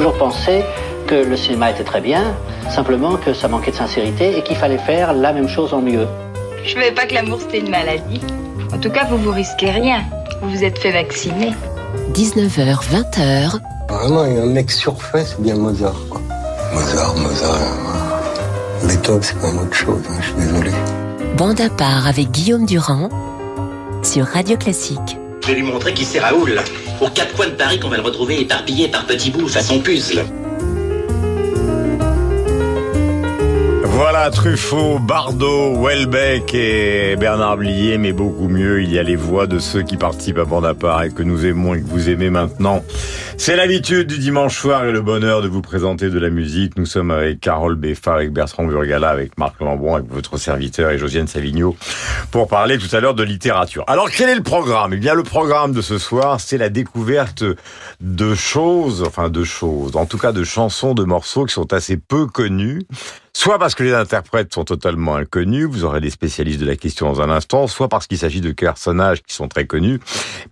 toujours pensé que le cinéma était très bien, simplement que ça manquait de sincérité et qu'il fallait faire la même chose en mieux. Je ne savais pas que l'amour c'était une maladie. En tout cas, vous vous risquez rien. Vous vous êtes fait vacciner. 19h, 20h. Vraiment, il y a un mec surfait, c'est bien Mozart. Quoi. Mozart, Mozart. Euh, Beethoven, c'est quand même autre chose, hein, je suis désolé. Bande à part avec Guillaume Durand sur Radio Classique. Je vais lui montrer qui c'est Raoul. Aux quatre coins de Paris qu'on va le retrouver éparpillé par petits bouts façon puzzle. Voilà, Truffaut, Bardot, Welbeck et Bernard Blier, mais beaucoup mieux, il y a les voix de ceux qui participent à Bande à et que nous aimons et que vous aimez maintenant. C'est l'habitude du dimanche soir et le bonheur de vous présenter de la musique. Nous sommes avec Carole Beffard, avec Bertrand Burgala, avec Marc Lambron, avec votre serviteur et Josiane Savigno pour parler tout à l'heure de littérature. Alors, quel est le programme? Eh bien, le programme de ce soir, c'est la découverte de choses, enfin de choses, en tout cas de chansons, de morceaux qui sont assez peu connus Soit parce que les interprètes sont totalement inconnus, vous aurez des spécialistes de la question dans un instant, soit parce qu'il s'agit de personnages qui sont très connus,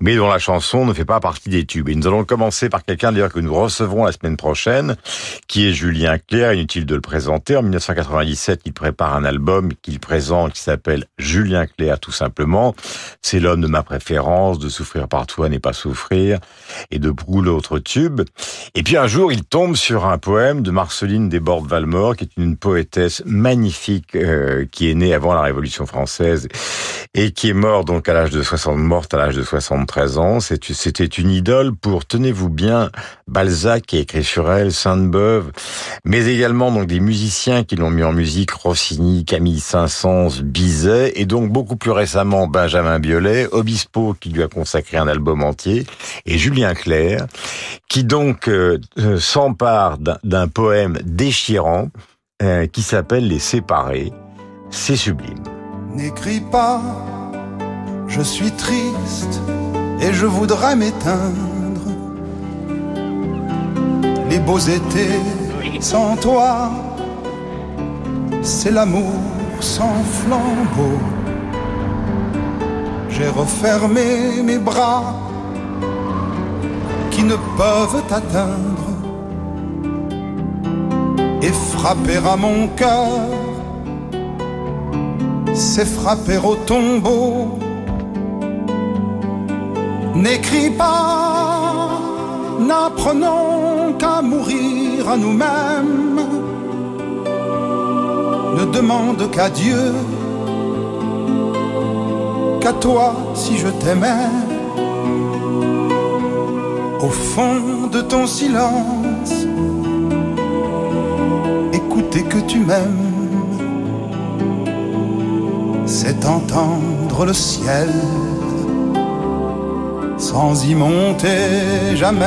mais dont la chanson ne fait pas partie des tubes. Et nous allons commencer par quelqu'un d'ailleurs que nous recevrons la semaine prochaine, qui est Julien Clerc, inutile de le présenter. En 1997, il prépare un album qu'il présente qui s'appelle Julien Clerc tout simplement. C'est l'homme de ma préférence, de souffrir par toi n'est pas souffrir, et de brûler autres tubes. Et puis un jour, il tombe sur un poème de Marceline Desbordes-Valmore, qui est une poétesse magnifique euh, qui est née avant la Révolution française et qui est morte donc à l'âge de 60 morte à l'âge de 73 ans. C'était une idole pour tenez-vous bien Balzac qui a écrit sur elle, Sainte-Beuve, mais également donc des musiciens qui l'ont mis en musique Rossini, Camille Saint-Saëns, Bizet et donc beaucoup plus récemment Benjamin Biolay, Obispo qui lui a consacré un album entier et Julien Clerc qui donc euh, euh, s'empare d'un poème déchirant euh, qui s'appelle Les Séparés. C'est sublime. N'écris pas, je suis triste et je voudrais m'éteindre. Beaux étés sans toi, c'est l'amour sans flambeau. J'ai refermé mes bras qui ne peuvent atteindre et frapper à mon cœur, c'est frapper au tombeau. N'écris pas, n'apprenons qu'à mourir à nous-mêmes. Ne demande qu'à Dieu, qu'à toi si je t'aimais. Au fond de ton silence, écouter que tu m'aimes, c'est entendre le ciel sans y monter jamais.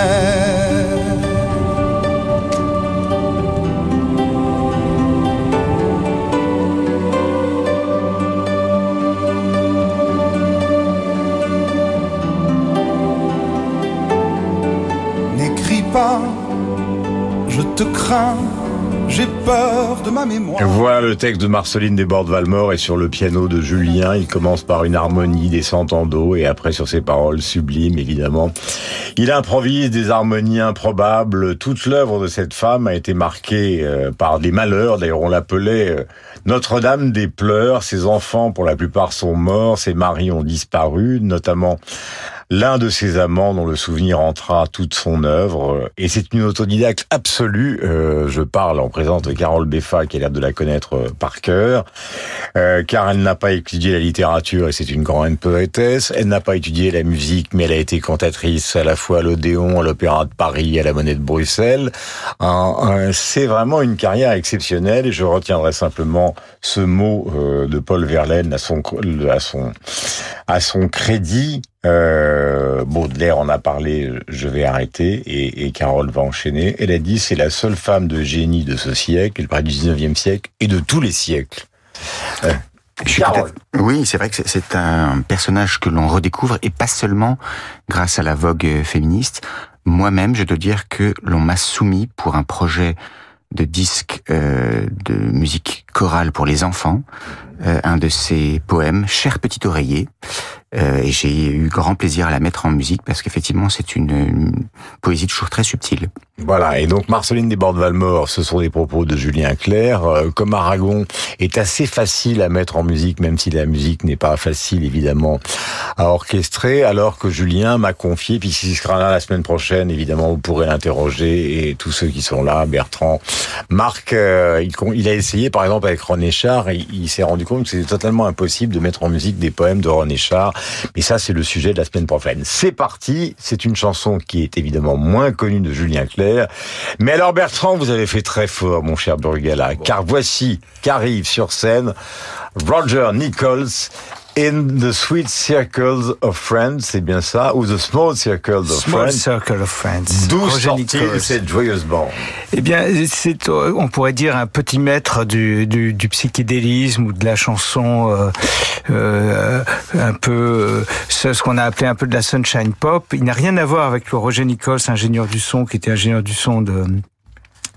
N'écris pas, je te crains j'ai peur de ma mémoire. Voilà le texte de Marceline Desbordes-Valmore et sur le piano de Julien. Il commence par une harmonie descente en do et après sur ses paroles sublimes, évidemment. Il improvise des harmonies improbables. Toute l'œuvre de cette femme a été marquée euh, par des malheurs. D'ailleurs, on l'appelait euh, Notre-Dame des pleurs. Ses enfants, pour la plupart, sont morts. Ses maris ont disparu, notamment l'un de ses amants dont le souvenir entra toute son œuvre. Et c'est une autodidacte absolue. Euh, je parle en présence de Carole Beffa, qui a l'air de la connaître euh, par cœur, euh, car elle n'a pas étudié la littérature et c'est une grande poétesse. Elle n'a pas étudié la musique, mais elle a été cantatrice à la fois à l'Odéon, à l'Opéra de Paris, à la Monnaie de Bruxelles. c'est vraiment une carrière exceptionnelle et je retiendrai simplement ce mot de Paul Verlaine à son, à son, à son crédit euh, Baudelaire en a parlé, je vais arrêter, et, et, Carole va enchaîner. Elle a dit c'est la seule femme de génie de ce siècle, près du 19e siècle, et de tous les siècles. Euh, oui, c'est vrai que c'est un personnage que l'on redécouvre, et pas seulement grâce à la vogue féministe. Moi-même, je dois dire que l'on m'a soumis pour un projet de disque euh, de musique chorale pour les enfants, euh, un de ses poèmes, Cher petit oreiller, euh, et j'ai eu grand plaisir à la mettre en musique parce qu'effectivement c'est une, une, poésie toujours très subtile. Voilà, et donc Marceline Desbordes-Valmore, ce sont des propos de Julien Clerc. Euh, comme Aragon est assez facile à mettre en musique, même si la musique n'est pas facile évidemment à orchestrer, alors que Julien m'a confié, puisqu'il sera là la semaine prochaine, évidemment vous pourrez l'interroger, et tous ceux qui sont là, Bertrand, Marc, euh, il, a essayé par exemple avec René Char, il s'est rendu compte que c'était totalement impossible de mettre en musique des poèmes de René Char, mais ça c'est le sujet de la semaine prochaine. C'est parti, c'est une chanson qui est évidemment moins connue de Julien Clerc, mais alors Bertrand, vous avez fait très fort, mon cher Burgala, car voici qu'arrive sur scène Roger Nichols In the Sweet Circles of Friends, c'est bien ça, ou The Small Circles of Small Friends. Circle of Friends. D'où sortit cette joyeuse bande Eh bien, c'est, on pourrait dire un petit maître du, du, du psychédélisme ou de la chanson euh, euh, un peu euh, ce, ce qu'on a appelé un peu de la sunshine pop. Il n'a rien à voir avec le Roger Nichols, ingénieur du son, qui était ingénieur du son de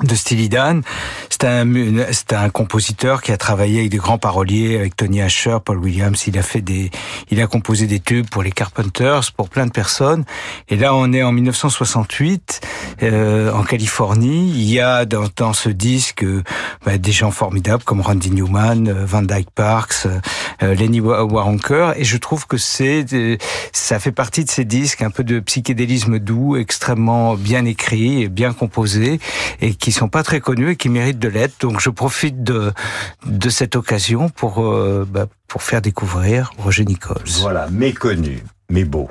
de Steely Dan. C'est un, un compositeur qui a travaillé avec des grands paroliers, avec Tony Asher, Paul Williams. Il a fait des, il a composé des tubes pour les Carpenters, pour plein de personnes. Et là, on est en 1968, euh, en Californie. Il y a dans, dans ce disque bah, des gens formidables comme Randy Newman, euh, Van Dyke Parks, euh, Lenny Waronker. Et je trouve que c'est, ça fait partie de ces disques un peu de psychédélisme doux, extrêmement bien écrit et bien composé, et qui sont pas très connus et qui méritent de l'être. Donc je profite de, de cette occasion pour, euh, bah, pour faire découvrir Roger Nichols. Voilà, méconnu, mais beau.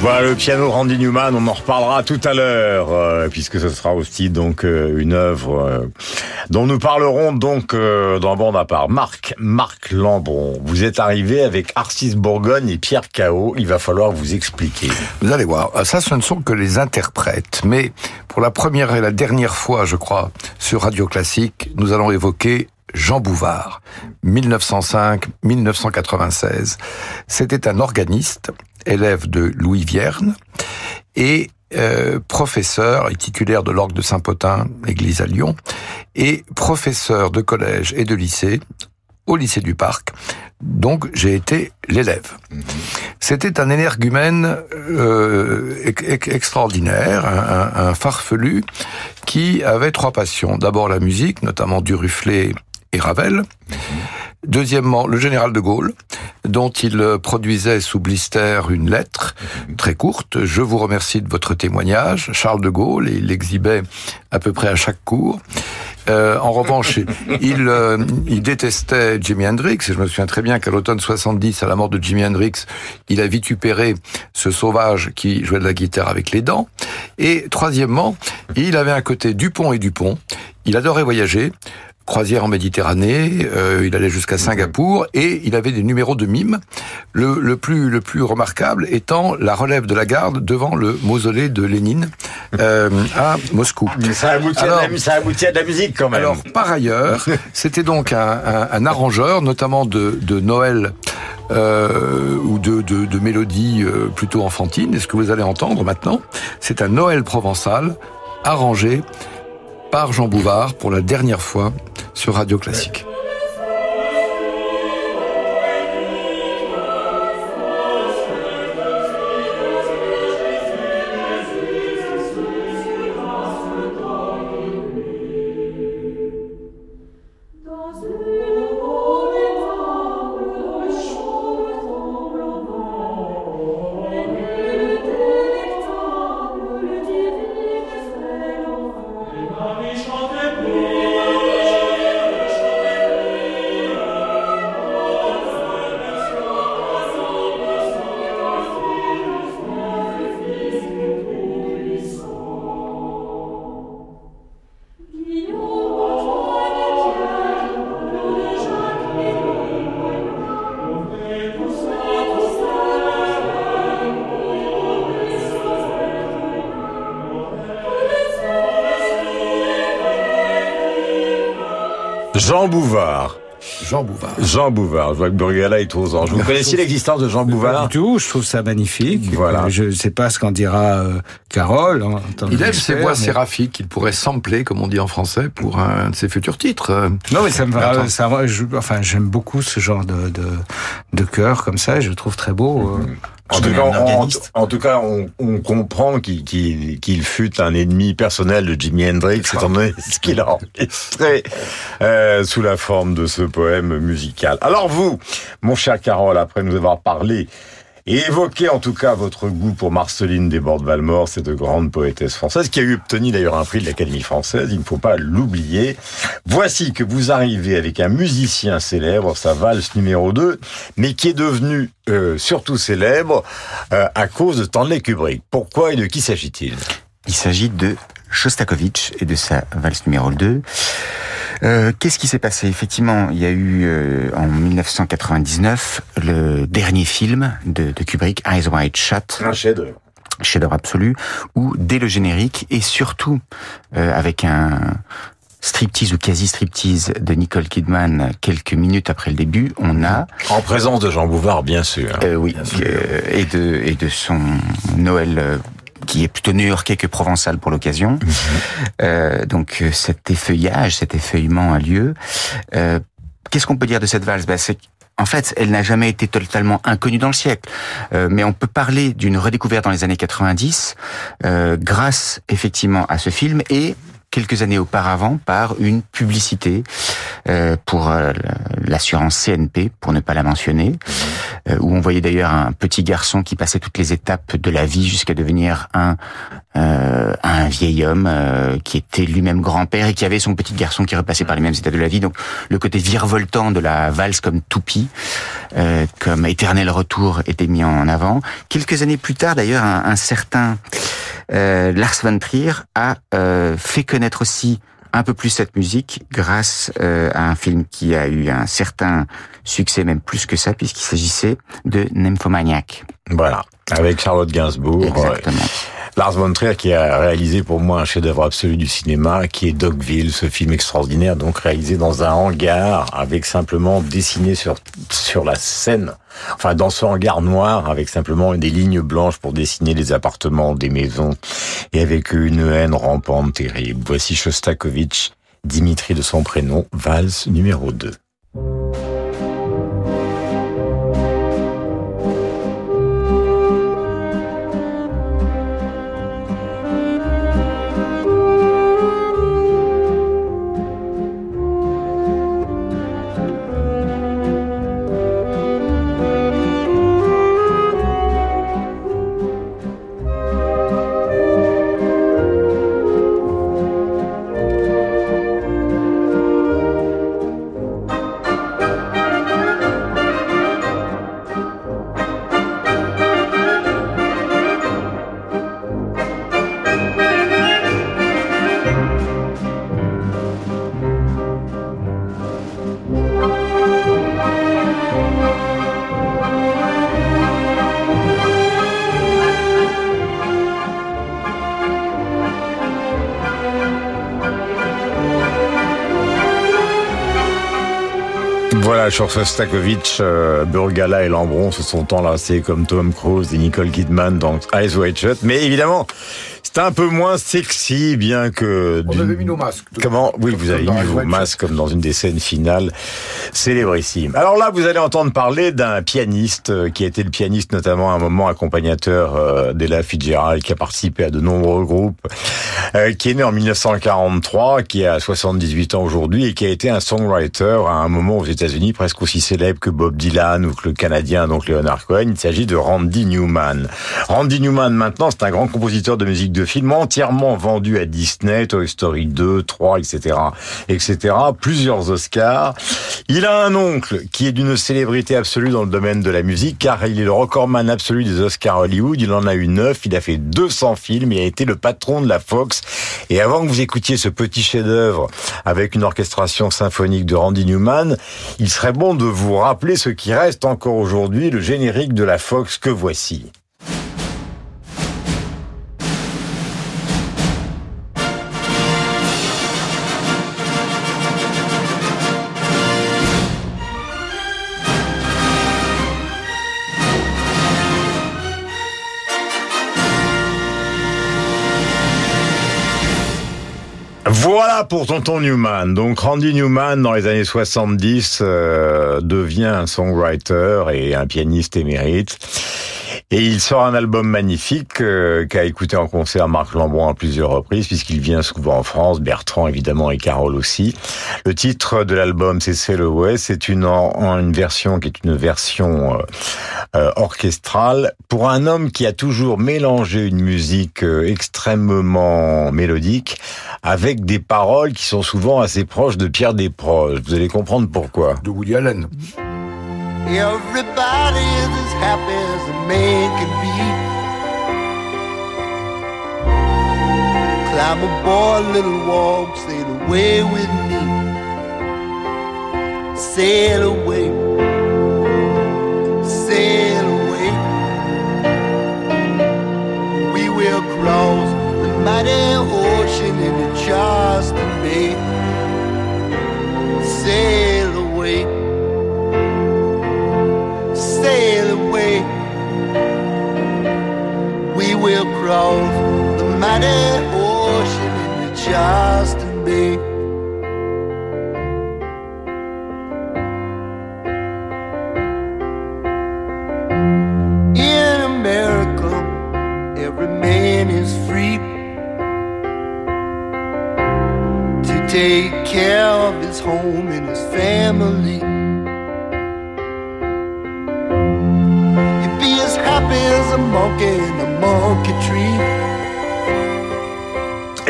Voilà le piano Randy Newman, on en reparlera tout à l'heure, euh, puisque ce sera aussi donc euh, une œuvre euh, dont nous parlerons donc dans Bande à part. Marc, Marc Lambron, vous êtes arrivé avec Arcis Bourgogne et Pierre Cao, il va falloir vous expliquer. Vous allez voir, ça ce ne sont que les interprètes, mais pour la première et la dernière fois, je crois, sur Radio Classique, nous allons évoquer Jean Bouvard, 1905-1996. C'était un organiste élève de Louis Vierne et euh, professeur et titulaire de l'orgue de Saint-Potin, église à Lyon, et professeur de collège et de lycée au lycée du Parc. Donc j'ai été l'élève. Mhm. C'était un énergumène euh, extraordinaire, un, farfelu qui avait trois passions. D'abord la musique, notamment du Rufflet et Ravel. Mhm. Deuxièmement, le général de Gaulle, dont il produisait sous blister une lettre très courte. Je vous remercie de votre témoignage, Charles de Gaulle, il l'exhibait à peu près à chaque cours. Euh, en revanche, il, euh, il détestait Jimi Hendrix, et je me souviens très bien qu'à l'automne 70, à la mort de Jimi Hendrix, il a vitupéré ce sauvage qui jouait de la guitare avec les dents. Et troisièmement, il avait un côté Dupont et Dupont. Il adorait voyager croisière en Méditerranée, euh, il allait jusqu'à Singapour et il avait des numéros de mime. Le, le, plus le plus remarquable étant la relève de la garde devant le mausolée de Lénine euh, à Moscou. ça aboutit, alors, à la, ça aboutit à de la musique quand même. Alors par ailleurs, c'était donc un, un, un, arrangeur, notamment de, de Noël. Euh, ou de, de, de mélodies euh, plutôt enfantines. Et ce que vous allez entendre maintenant, c'est un Noël provençal arrangé par Jean Bouvard pour la dernière fois sur Radio Classique. Jean Bouvard. Jean Bouvard. Jean Bouvard. Je vois que Burgala est aux anges. Vous connaissez l'existence de Jean Bouvard Du tout, je trouve ça magnifique. Voilà. Je ne sais pas ce qu'en dira euh, Carole. hein, en Il aime ses voix mais- séraphiques qu'il pourrait sampler, comme on dit en français, pour un de ses futurs titres. Non, mais ça me va. Ça, je- enfin, j'aime beaucoup ce genre de, de, de chœur comme ça. Je le trouve très beau. euh. En tout, cas, on, organiste. en tout cas, on, on comprend qu'il fut un ennemi personnel de Jimi Hendrix, étant donné ce qu'il a enregistré euh, sous la forme de ce poème musical. Alors vous, mon cher Carole, après nous avoir parlé et évoqué en tout cas votre goût pour Marceline Desbordes-Valmore, cette grande poétesse française, qui a eu obtenu d'ailleurs un prix de l'Académie française, il ne faut pas l'oublier. Voici que vous arrivez avec un musicien célèbre, sa valse numéro 2, mais qui est devenu euh, surtout célèbre euh, à cause de Stanley Kubrick. Pourquoi et de qui s'agit-il? Il s'agit de Shostakovich et de sa valse numéro 2. Euh, Qu'est-ce qui s'est passé? Effectivement, il y a eu euh, en 1999 le dernier film de, de Kubrick, Eyes Wide Shut, Un chef-d'œuvre. chef-d'œuvre absolu, où dès le générique et surtout euh, avec un striptease ou quasi striptease de Nicole Kidman quelques minutes après le début, on a En présence de Jean Bouvard, bien sûr. euh, oui, euh, et de et de son Noël euh, qui est plutôt new-yorkais que provençal pour l'occasion. Euh, donc euh, cet effeuillage, cet effeuillement a lieu. Euh, Qu'est-ce qu'on peut dire de cette valse? Ben, c'est en fait, elle n'a jamais été totalement inconnue dans le siècle, Euh, mais on peut parler d'une redécouverte dans les années 90 euh, grâce effectivement à ce film et quelques années auparavant par une publicité euh, pour euh, l'assurance CNP, pour ne pas la mentionner, euh, où on voyait d'ailleurs un petit garçon qui passait toutes les étapes de la vie jusqu'à devenir un euh, un vieil homme qui était lui-même grand-père et qui avait son petit garçon qui repassait par les mêmes étapes de la vie. Donc le côté virevoltant de la valse comme toupie, comme éternel retour était mis en avant. Quelques années plus tard, d'ailleurs, un, un certain euh, Lars von Trier a euh, fait connaître aussi un peu plus cette musique grâce euh, à un film qui a eu un certain succès, même plus que ça, puisqu'il s'agissait de Nymphomaniac. Voilà, avec Charlotte Gainsbourg. Exactement. Lars von Trier qui a réalisé pour moi un chef-d'œuvre absolu du cinéma, qui est Dogville, ce film extraordinaire, donc réalisé dans un hangar avec simplement dessiné sur sur la scène, enfin dans ce hangar noir avec simplement des lignes blanches pour dessiner les appartements, des maisons, et avec une haine rampante terrible. Voici Shostakovich, Dimitri de son prénom, valse numéro 2. Sur Shostakovich, euh, Burgala et Lambron se sont enlacés comme Tom Cruise et Nicole Kidman dans Eyes Wide Shut. Mais évidemment, c'est un peu moins sexy, bien que... On avait mis nos masques. Comment? Oui, vous avez mis vos masques comme dans une des scènes finales célébrissimes. Alors là, vous allez entendre parler d'un pianiste euh, qui a été le pianiste notamment à un moment accompagnateur euh, d'Ella Fitzgerald, qui a participé à de nombreux groupes, euh, qui est né en 1943, qui a 78 ans aujourd'hui et qui a été un songwriter à un moment aux États-Unis presque aussi célèbre que Bob Dylan ou que le Canadien donc Leonard Cohen. Il s'agit de Randy Newman. Randy Newman maintenant, c'est un grand compositeur de musique de film entièrement vendu à Disney, Toy Story 2, 3, etc., etc. Plusieurs Oscars. Il a un oncle qui est d'une célébrité absolue dans le domaine de la musique, car il est le recordman absolu des Oscars Hollywood. Il en a eu neuf. Il a fait 200 films. Il a été le patron de la Fox. Et avant que vous écoutiez ce petit chef-d'œuvre avec une orchestration symphonique de Randy Newman, il serait bon de vous rappeler ce qui reste encore aujourd'hui, le générique de la Fox que voici. Pour Tonton Newman. Donc Randy Newman, dans les années 70, euh, devient un songwriter et un pianiste émérite. Et il sort un album magnifique euh, qu'a écouté en concert Marc Lambron à plusieurs reprises, puisqu'il vient souvent en France, Bertrand évidemment et Carole aussi. Le titre de l'album, c'est Sail Away. C'est une, une version qui est une version euh, euh, orchestrale pour un homme qui a toujours mélangé une musique extrêmement mélodique avec des paroles qui sont souvent assez proches de Pierre Desproges. Vous allez comprendre pourquoi. De Woody Allen. Everybody is as happy as a man can be. Climb aboard, little walk, sail away with me. Sail away, sail away. We will cross the mighty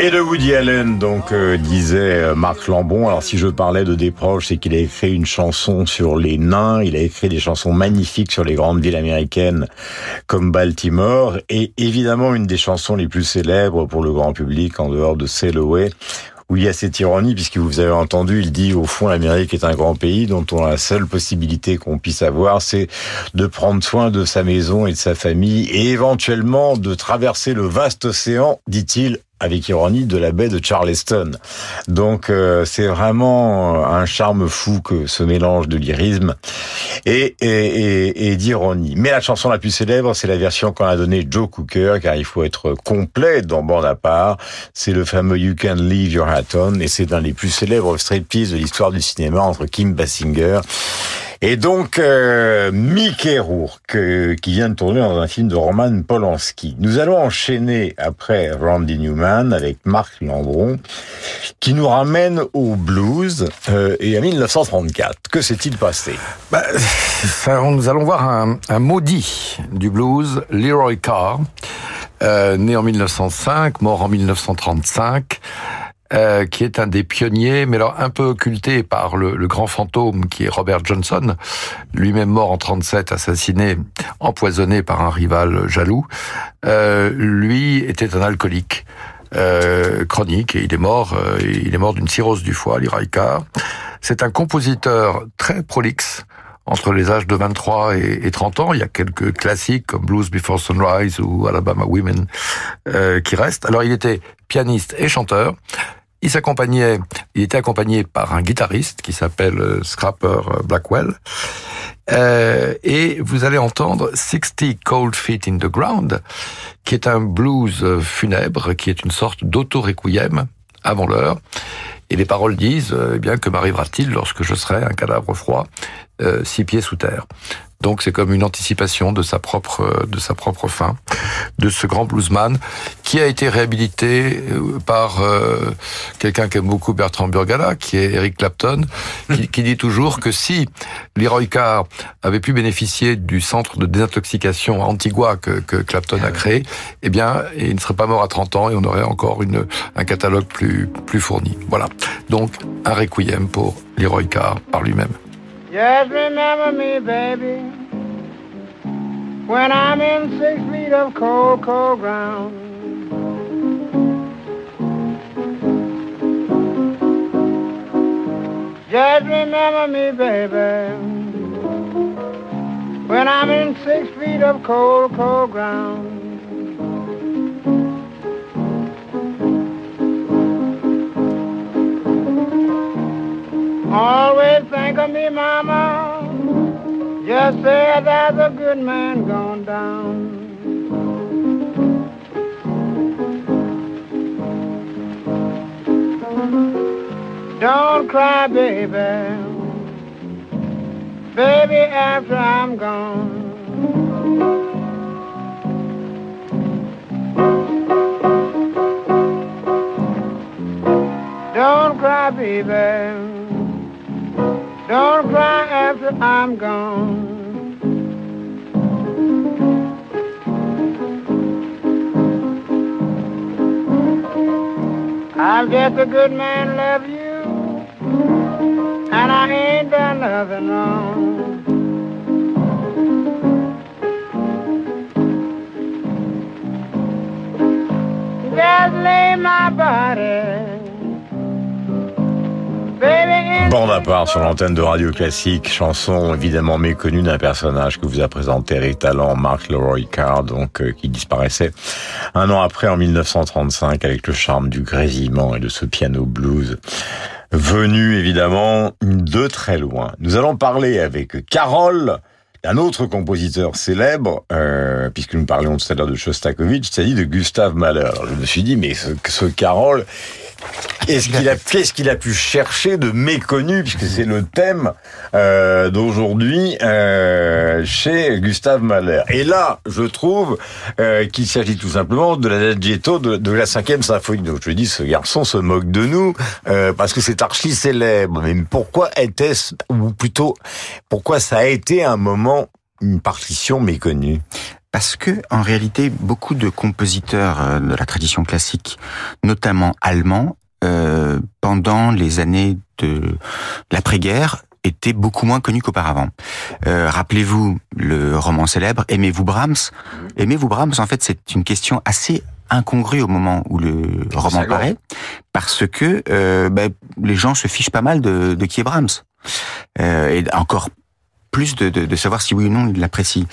Et de Woody Allen, donc euh, disait euh, Marc Lambon. Alors si je parlais de des proches, c'est qu'il a écrit une chanson sur les nains. Il a écrit des chansons magnifiques sur les grandes villes américaines comme Baltimore. Et évidemment une des chansons les plus célèbres pour le grand public en dehors de Sail Away, où il y a cette ironie, puisque vous avez entendu, il dit au fond l'Amérique est un grand pays dont on a la seule possibilité qu'on puisse avoir, c'est de prendre soin de sa maison et de sa famille et éventuellement de traverser le vaste océan, dit-il, avec ironie, de la baie de Charleston. Donc euh, c'est vraiment un charme fou que ce mélange de lyrisme et, et, et, d'ironie. Mais la chanson la plus célèbre, c'est la version qu'on a donnée Joe Cooker, car il faut être complet dans Bande à part. C'est le fameux You Can Leave Your Hat On, et c'est un des plus célèbres striptease de l'histoire du cinéma entre Kim Basinger et donc, euh, Mickey Rourke, qui vient de tourner dans un film de Roman Polanski. Nous allons enchaîner après Randy Newman avec Marc Landron, qui nous ramène au blues euh, et à 1934. Que s'est-il passé? Bah, Nous allons voir un, un, maudit du blues, Leroy Carr, euh, né en 1905, mort en 1935. Euh, qui est un des pionniers, mais alors un peu occulté par le, le grand fantôme qui est Robert Johnson, lui-même mort en 37, assassiné, empoisonné par un rival jaloux. Euh, lui était un alcoolique. Euh, chronique et il est mort euh, il est mort d'une cirrhose du foie, l'Iraïka. C'est un compositeur très prolixe entre les âges de 23 et, et, 30 ans. Il y a quelques classiques comme Blues Before Sunrise ou Alabama Women euh, qui restent. Alors il était pianiste et chanteur. Il était accompagné par un guitariste qui s'appelle euh, Scrapper euh, Blackwell. Euh, et vous allez entendre 60 Cold Feet in the Ground, qui est un blues funèbre, qui est une sorte d'auto-requiem avant l'heure. Et les paroles disent, eh bien, que m'arrivera-t-il lorsque je serai un cadavre froid, euh, six pieds sous terre? Donc c'est comme une anticipation de sa propre de sa propre fin, de ce grand bluesman qui a été réhabilité euh, par euh, quelqu'un qui aime beaucoup Bertrand Burgala, qui est Eric Clapton, qui, qui dit toujours que si Leroy Carr avait pu bénéficier du centre de désintoxication Antigua que, que Clapton a créé, eh bien, il ne serait pas mort à 30 ans et on aurait encore une, un catalogue plus, plus fourni. Voilà. Donc, un requiem pour Leroy Carr par lui-même. Just remember me, baby, when I'm in six feet of cold, cold ground. Just remember me, baby, when I'm in six feet of cold, cold ground. Always think of me, mama. Just say there's a good man gone down. Don't cry, baby. Baby, after I'm gone. Don't cry, baby. Don't cry after I'm gone. I'll get the good man love you, and I ain't done nothing wrong. Just lay my body. À part sur l'antenne de Radio Classique, chanson évidemment méconnue d'un personnage que vous a présenté avec talent, Mark Leroy Carr, donc euh, qui disparaissait un an après en 1935 avec le charme du grésillement et de ce piano blues venu évidemment de très loin. Nous allons parler avec Carole, un autre compositeur célèbre, euh, puisque nous parlions tout à l'heure de Shostakovich, c'est-à-dire de Gustave Mahler. je me suis dit, mais ce, ce Carole, Qu'est-ce qu'il a, a pu chercher de méconnu, puisque c'est le thème euh, d'aujourd'hui euh, chez Gustave Mahler? Et là, je trouve euh, qu'il s'agit tout simplement de la de, de la cinquième symphonie. Donc je dis, ce garçon se moque de nous euh, parce que c'est archi célèbre. Mais pourquoi était-ce, ou plutôt, pourquoi ça a été un moment une partition méconnue? Parce que en réalité beaucoup de compositeurs euh, de la tradition classique, notamment allemands, euh, pendant les années de l'après-guerre, étaient beaucoup moins connus qu'auparavant. Euh, rappelez-vous le roman célèbre Aimez-vous Brahms? Aimez-vous Brahms En fait, c'est une question assez incongrue au moment où le roman paraît, parce que euh, ben, les gens se fichent pas mal de, de qui est Brahms. Euh, et encore plus de, de, de, savoir si oui ou non ils l'apprécient.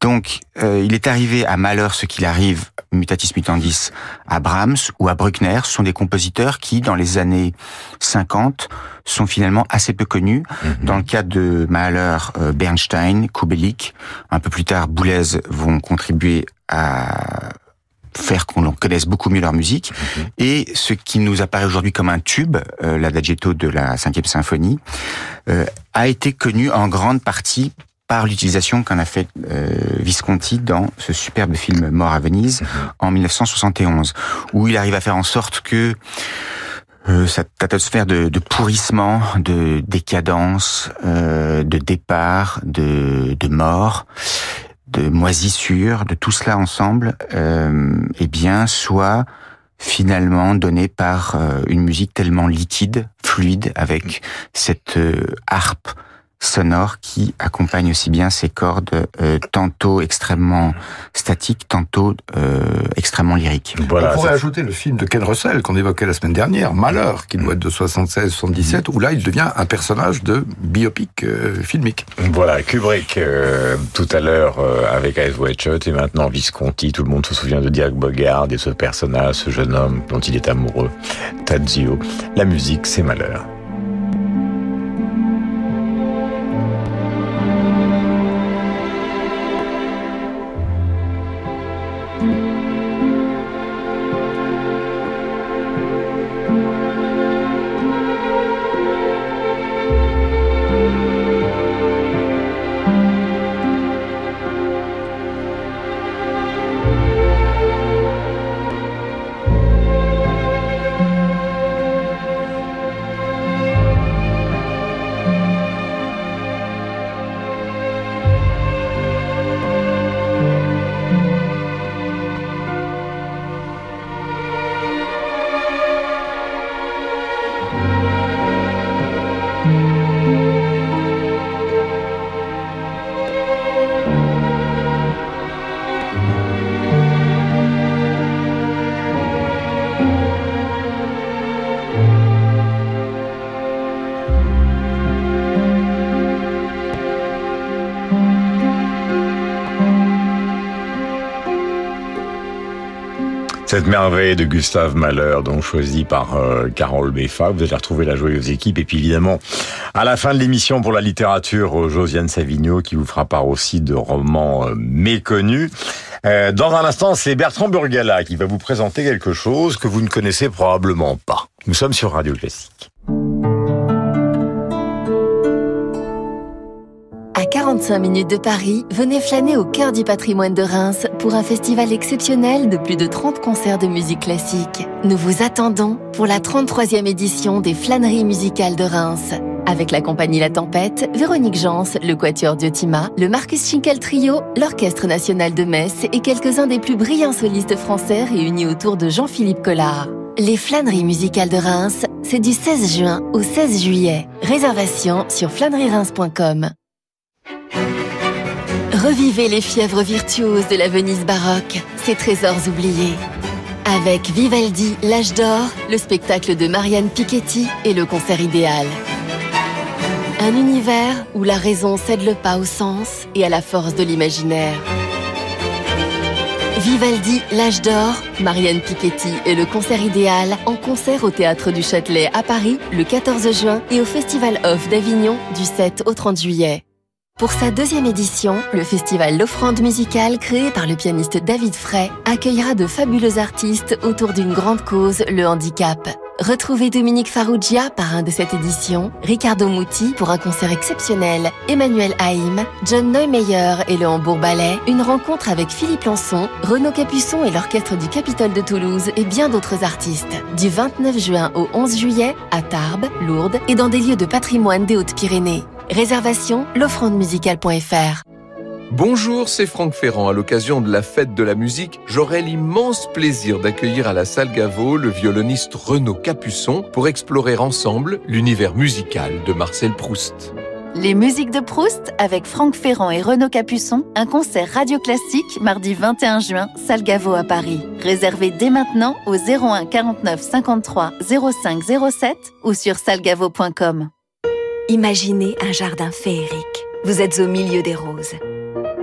Donc, euh, il est arrivé à Malheur ce qu'il arrive, mutatis mutandis, à Brahms ou à Bruckner. Ce sont des compositeurs qui, dans les années 50, sont finalement assez peu connus. Mhm. Dans le cas de Mahler, euh, Bernstein, Kubelik, un peu plus tard, Boulez vont contribuer à faire qu'on connaisse beaucoup mieux leur musique. Mhm. Et ce qui nous apparaît aujourd'hui comme un tube, euh, l'adagietto de la cinquième symphonie, euh, a été connu en grande partie par l'utilisation qu'en a fait euh, Visconti dans ce superbe film Mort à Venise mhm. en 1971, où il arrive à faire en sorte que euh, cette atmosphère de, de, pourrissement, de décadence, euh, de départ, de, de mort, de moisissure, de tout cela ensemble, euh, eh bien, soit finalement donné par euh, une musique tellement liquide, fluide, avec cette euh, harpe sonore qui accompagne aussi bien ces cordes euh, tantôt extrêmement statiques, tantôt euh, extrêmement lyriques. Voilà, On pourrait ajouter le film de Ken Russell qu'on évoquait la semaine dernière, Malheur, qui doit être de 76-77, où là il devient un personnage de biopic euh, filmique. Voilà, Kubrick euh, tout à l'heure euh, avec Ice White Shot et maintenant Visconti, tout le monde se souvient de Dirk Bogard et ce personnage, ce jeune homme dont il est amoureux, Tadzio. La musique, c'est Malheur. Cette merveille de Gustave Mahler, donc choisi par euh, Carole Beffa. Vous allez retrouver la joyeuse équipe. Et puis évidemment, à la fin de l'émission pour la littérature, euh, Josiane Savigno qui vous fera part aussi de romans euh, méconnus. Dans un instant, c'est Bertrand Burgala qui va vous présenter quelque chose que vous ne connaissez probablement pas. Nous sommes sur Radio Classique. 45 minutes de Paris, venez flâner au cœur du patrimoine de Reims pour un festival exceptionnel de plus de 30 concerts de musique classique. Nous vous attendons pour la 33e édition des Flâneries musicales de Reims. Avec la compagnie La Tempête, Véronique Jans, le Quatuor Diotima, le Marcus Schinkel Trio, l'Orchestre National de Metz et quelques-uns des plus brillants solistes français réunis autour de Jean-Philippe Collard. Les flâneries musicales de Reims, c'est du 16 juin au 16 juillet. Réservation sur flâneries-reims.com. Revivez les fièvres virtuoses de la Venise baroque, ces trésors oubliés. Avec Vivaldi, l'âge d'or, le spectacle de Marianne Piketty et le concert idéal. Un univers où la raison cède le pas au sens et à la force de l'imaginaire. Vivaldi, l'âge d'or, Marianne Piketty et le concert idéal en concert au Théâtre du Châtelet à Paris le 14 juin et au Festival Off d'Avignon du 7 au 30 juillet. Pour sa deuxième édition, le festival L'Offrande musicale, créé par le pianiste David Frey, accueillera de fabuleux artistes autour d'une grande cause, le handicap. Retrouvez Dominique Farrugia, parrain de cette édition, Ricardo Muti pour un concert exceptionnel, Emmanuel Haïm, John Neumeyer et le Hambourg Ballet, une rencontre avec Philippe Lançon, Renaud Capuçon et l'Orchestre du Capitole de Toulouse et bien d'autres artistes. Du 29 juin au 11 juillet, à Tarbes, Lourdes et dans des lieux de patrimoine des Hautes-Pyrénées. Réservation, l'offrandemusicale.fr. Bonjour, c'est Franck Ferrand. À l'occasion de la fête de la musique, j'aurai l'immense plaisir d'accueillir à la salle Gaveau le violoniste Renaud Capuçon pour explorer ensemble l'univers musical de Marcel Proust. Les musiques de Proust avec Franck Ferrand et Renaud Capuçon, un concert radio classique mardi 21 juin, salle Gaveau à Paris. Réservé dès maintenant au 01 49 53 05 07 ou sur salgavo.com. Imaginez un jardin féerique. Vous êtes au milieu des roses.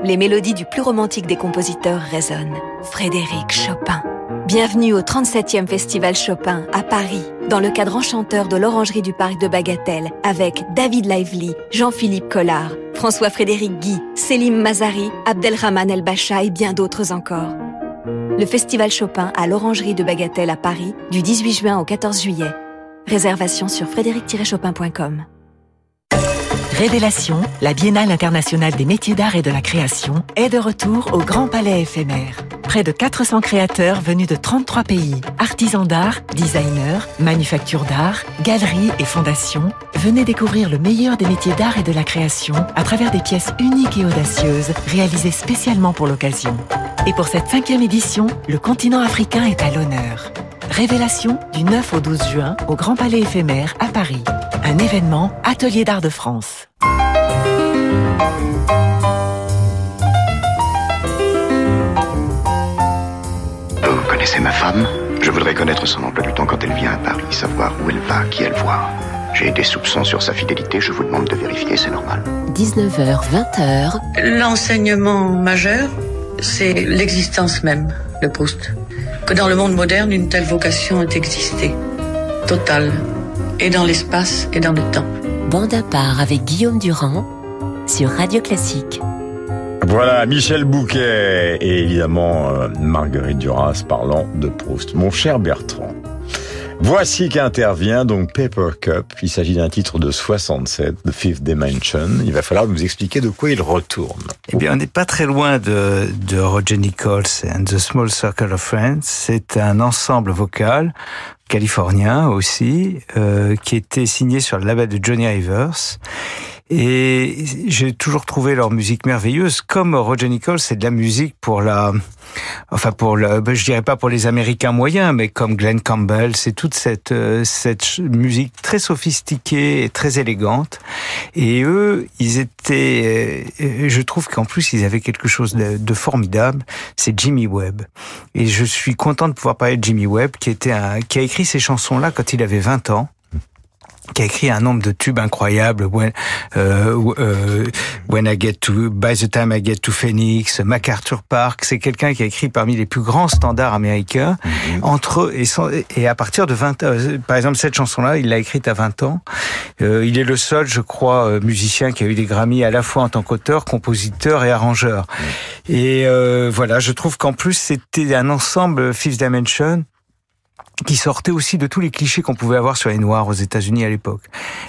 Les mélodies du plus romantique des compositeurs résonnent. Frédéric Chopin. Bienvenue au 37e Festival Chopin à Paris, dans le cadre enchanteur de l'Orangerie du Parc de Bagatelle, avec David Lively, Jean-Philippe Collard, François-Frédéric Guy, Selim Mazari, Abdelrahman El Bacha et bien d'autres encore. Le Festival Chopin à l'Orangerie de Bagatelle à Paris, du 18 juin au 14 juillet. Réservation sur frédéric-chopin.com. Révélation, la Biennale internationale des métiers d'art et de la création, est de retour au Grand Palais éphémère. Près de 400 créateurs venus de 33 pays, artisans d'art, designers, manufactures d'art, galeries et fondations, venez découvrir le meilleur des métiers d'art et de la création à travers des pièces uniques et audacieuses réalisées spécialement pour l'occasion. Et pour cette cinquième édition, le continent africain est à l'honneur. Révélation du 9 au 12 juin au Grand Palais éphémère à Paris. Un événement Atelier d'art de France. Vous connaissez ma femme? Je voudrais connaître son emploi du temps quand elle vient à Paris, savoir où elle va, qui elle voit. J'ai des soupçons sur sa fidélité, je vous demande de vérifier, c'est normal. 19h, 20h. L'enseignement majeur, c'est l'existence même de Proust. Que dans le monde moderne, une telle vocation ait existé. Totale. Et dans l'espace et dans le temps. Bande à part avec Guillaume Durand sur Radio Classique. Voilà, Michel Bouquet et évidemment euh, Marguerite Duras parlant de Proust. Mon cher Bertrand, voici qu'intervient donc Paper Cup. Il s'agit d'un titre de 67, The Fifth Dimension. Il va falloir nous expliquer de quoi il retourne. Eh bien, on n'est pas très loin de, de Roger Nichols and the Small Circle of Friends. C'est un ensemble vocal californien aussi, euh, qui était signé sur le label de Johnny Ivers. Et j'ai toujours trouvé leur musique merveilleuse. Comme Roger Nichols, c'est de la musique pour la, enfin pour le, ben, je dirais pas pour les Américains moyens, mais comme Glenn Campbell, c'est toute cette euh, cette musique très sophistiquée et très élégante. Et eux, ils étaient, euh, je trouve qu'en plus ils avaient quelque chose de, formidable. C'est Jimmy Webb. Et je suis content de pouvoir parler de Jimmy Webb, qui était un, qui a écrit ces chansons-là quand il avait 20 ans qui a écrit un nombre de tubes incroyables. When, euh, euh, When I Get to, By the Time I Get to Phoenix, MacArthur Park. C'est quelqu'un qui a écrit parmi les plus grands standards américains. Mhm. Entre eux et, et à partir de 20 euh, par exemple cette chanson-là, il l'a écrite à 20 ans. Euh, il est le seul, je crois, euh, musicien qui a eu des Grammy à la fois en tant qu'auteur, compositeur et arrangeur. Et euh, voilà, je trouve qu'en plus c'était un ensemble Fifth Dimension qui sortait aussi de tous les clichés qu'on pouvait avoir sur les Noirs aux États-Unis à l'époque.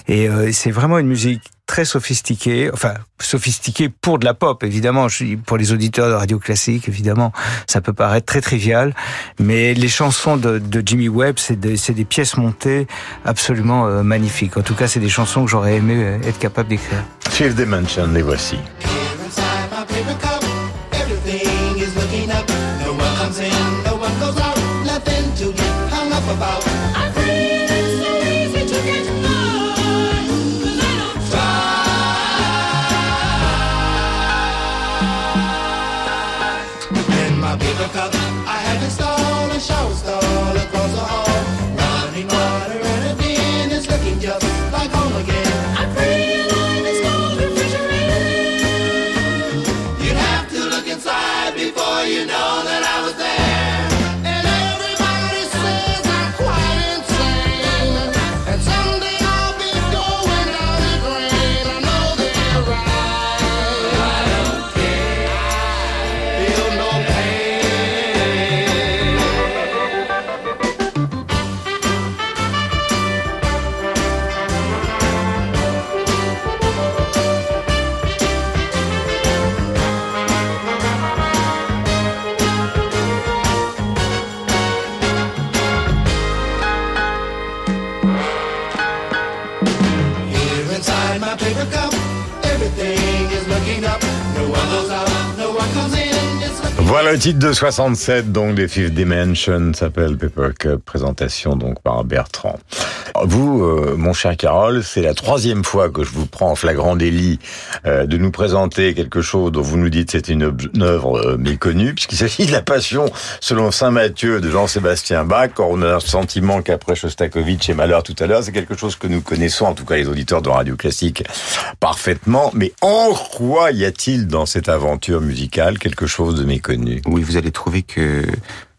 Et euh, c'est vraiment une musique très sophistiquée, enfin sophistiquée pour de la pop évidemment. Pour les auditeurs de radio classique, évidemment, ça peut paraître très trivial, mais les chansons de, de Jimmy Webb, c'est des, des pièces montées absolument euh, magnifiques. En tout cas, c'est des chansons que j'aurais aimé euh, être capable d'écrire. Fifth Dimension, les voici. Voilà titre de 67, donc des Fifth Dimension, s'appelle Paper Cup, présentation donc par Bertrand. Vous, euh, mon cher Carole, c'est la troisième fois que je vous prends en flagrant délit euh, de nous présenter quelque chose dont vous nous dites c'est une, œuvre euh, méconnue, puisqu'il s'agit de la Passion selon Saint Matthieu de Jean-Sébastien Bach. Or, on a le sentiment qu'après Shostakovich et Malheur tout à l'heure, c'est quelque chose que nous connaissons, en tout cas les auditeurs de Radio Classique, parfaitement. Mais en quoi y a-t-il dans cette aventure musicale quelque chose de méconnu? Oui, vous allez trouver que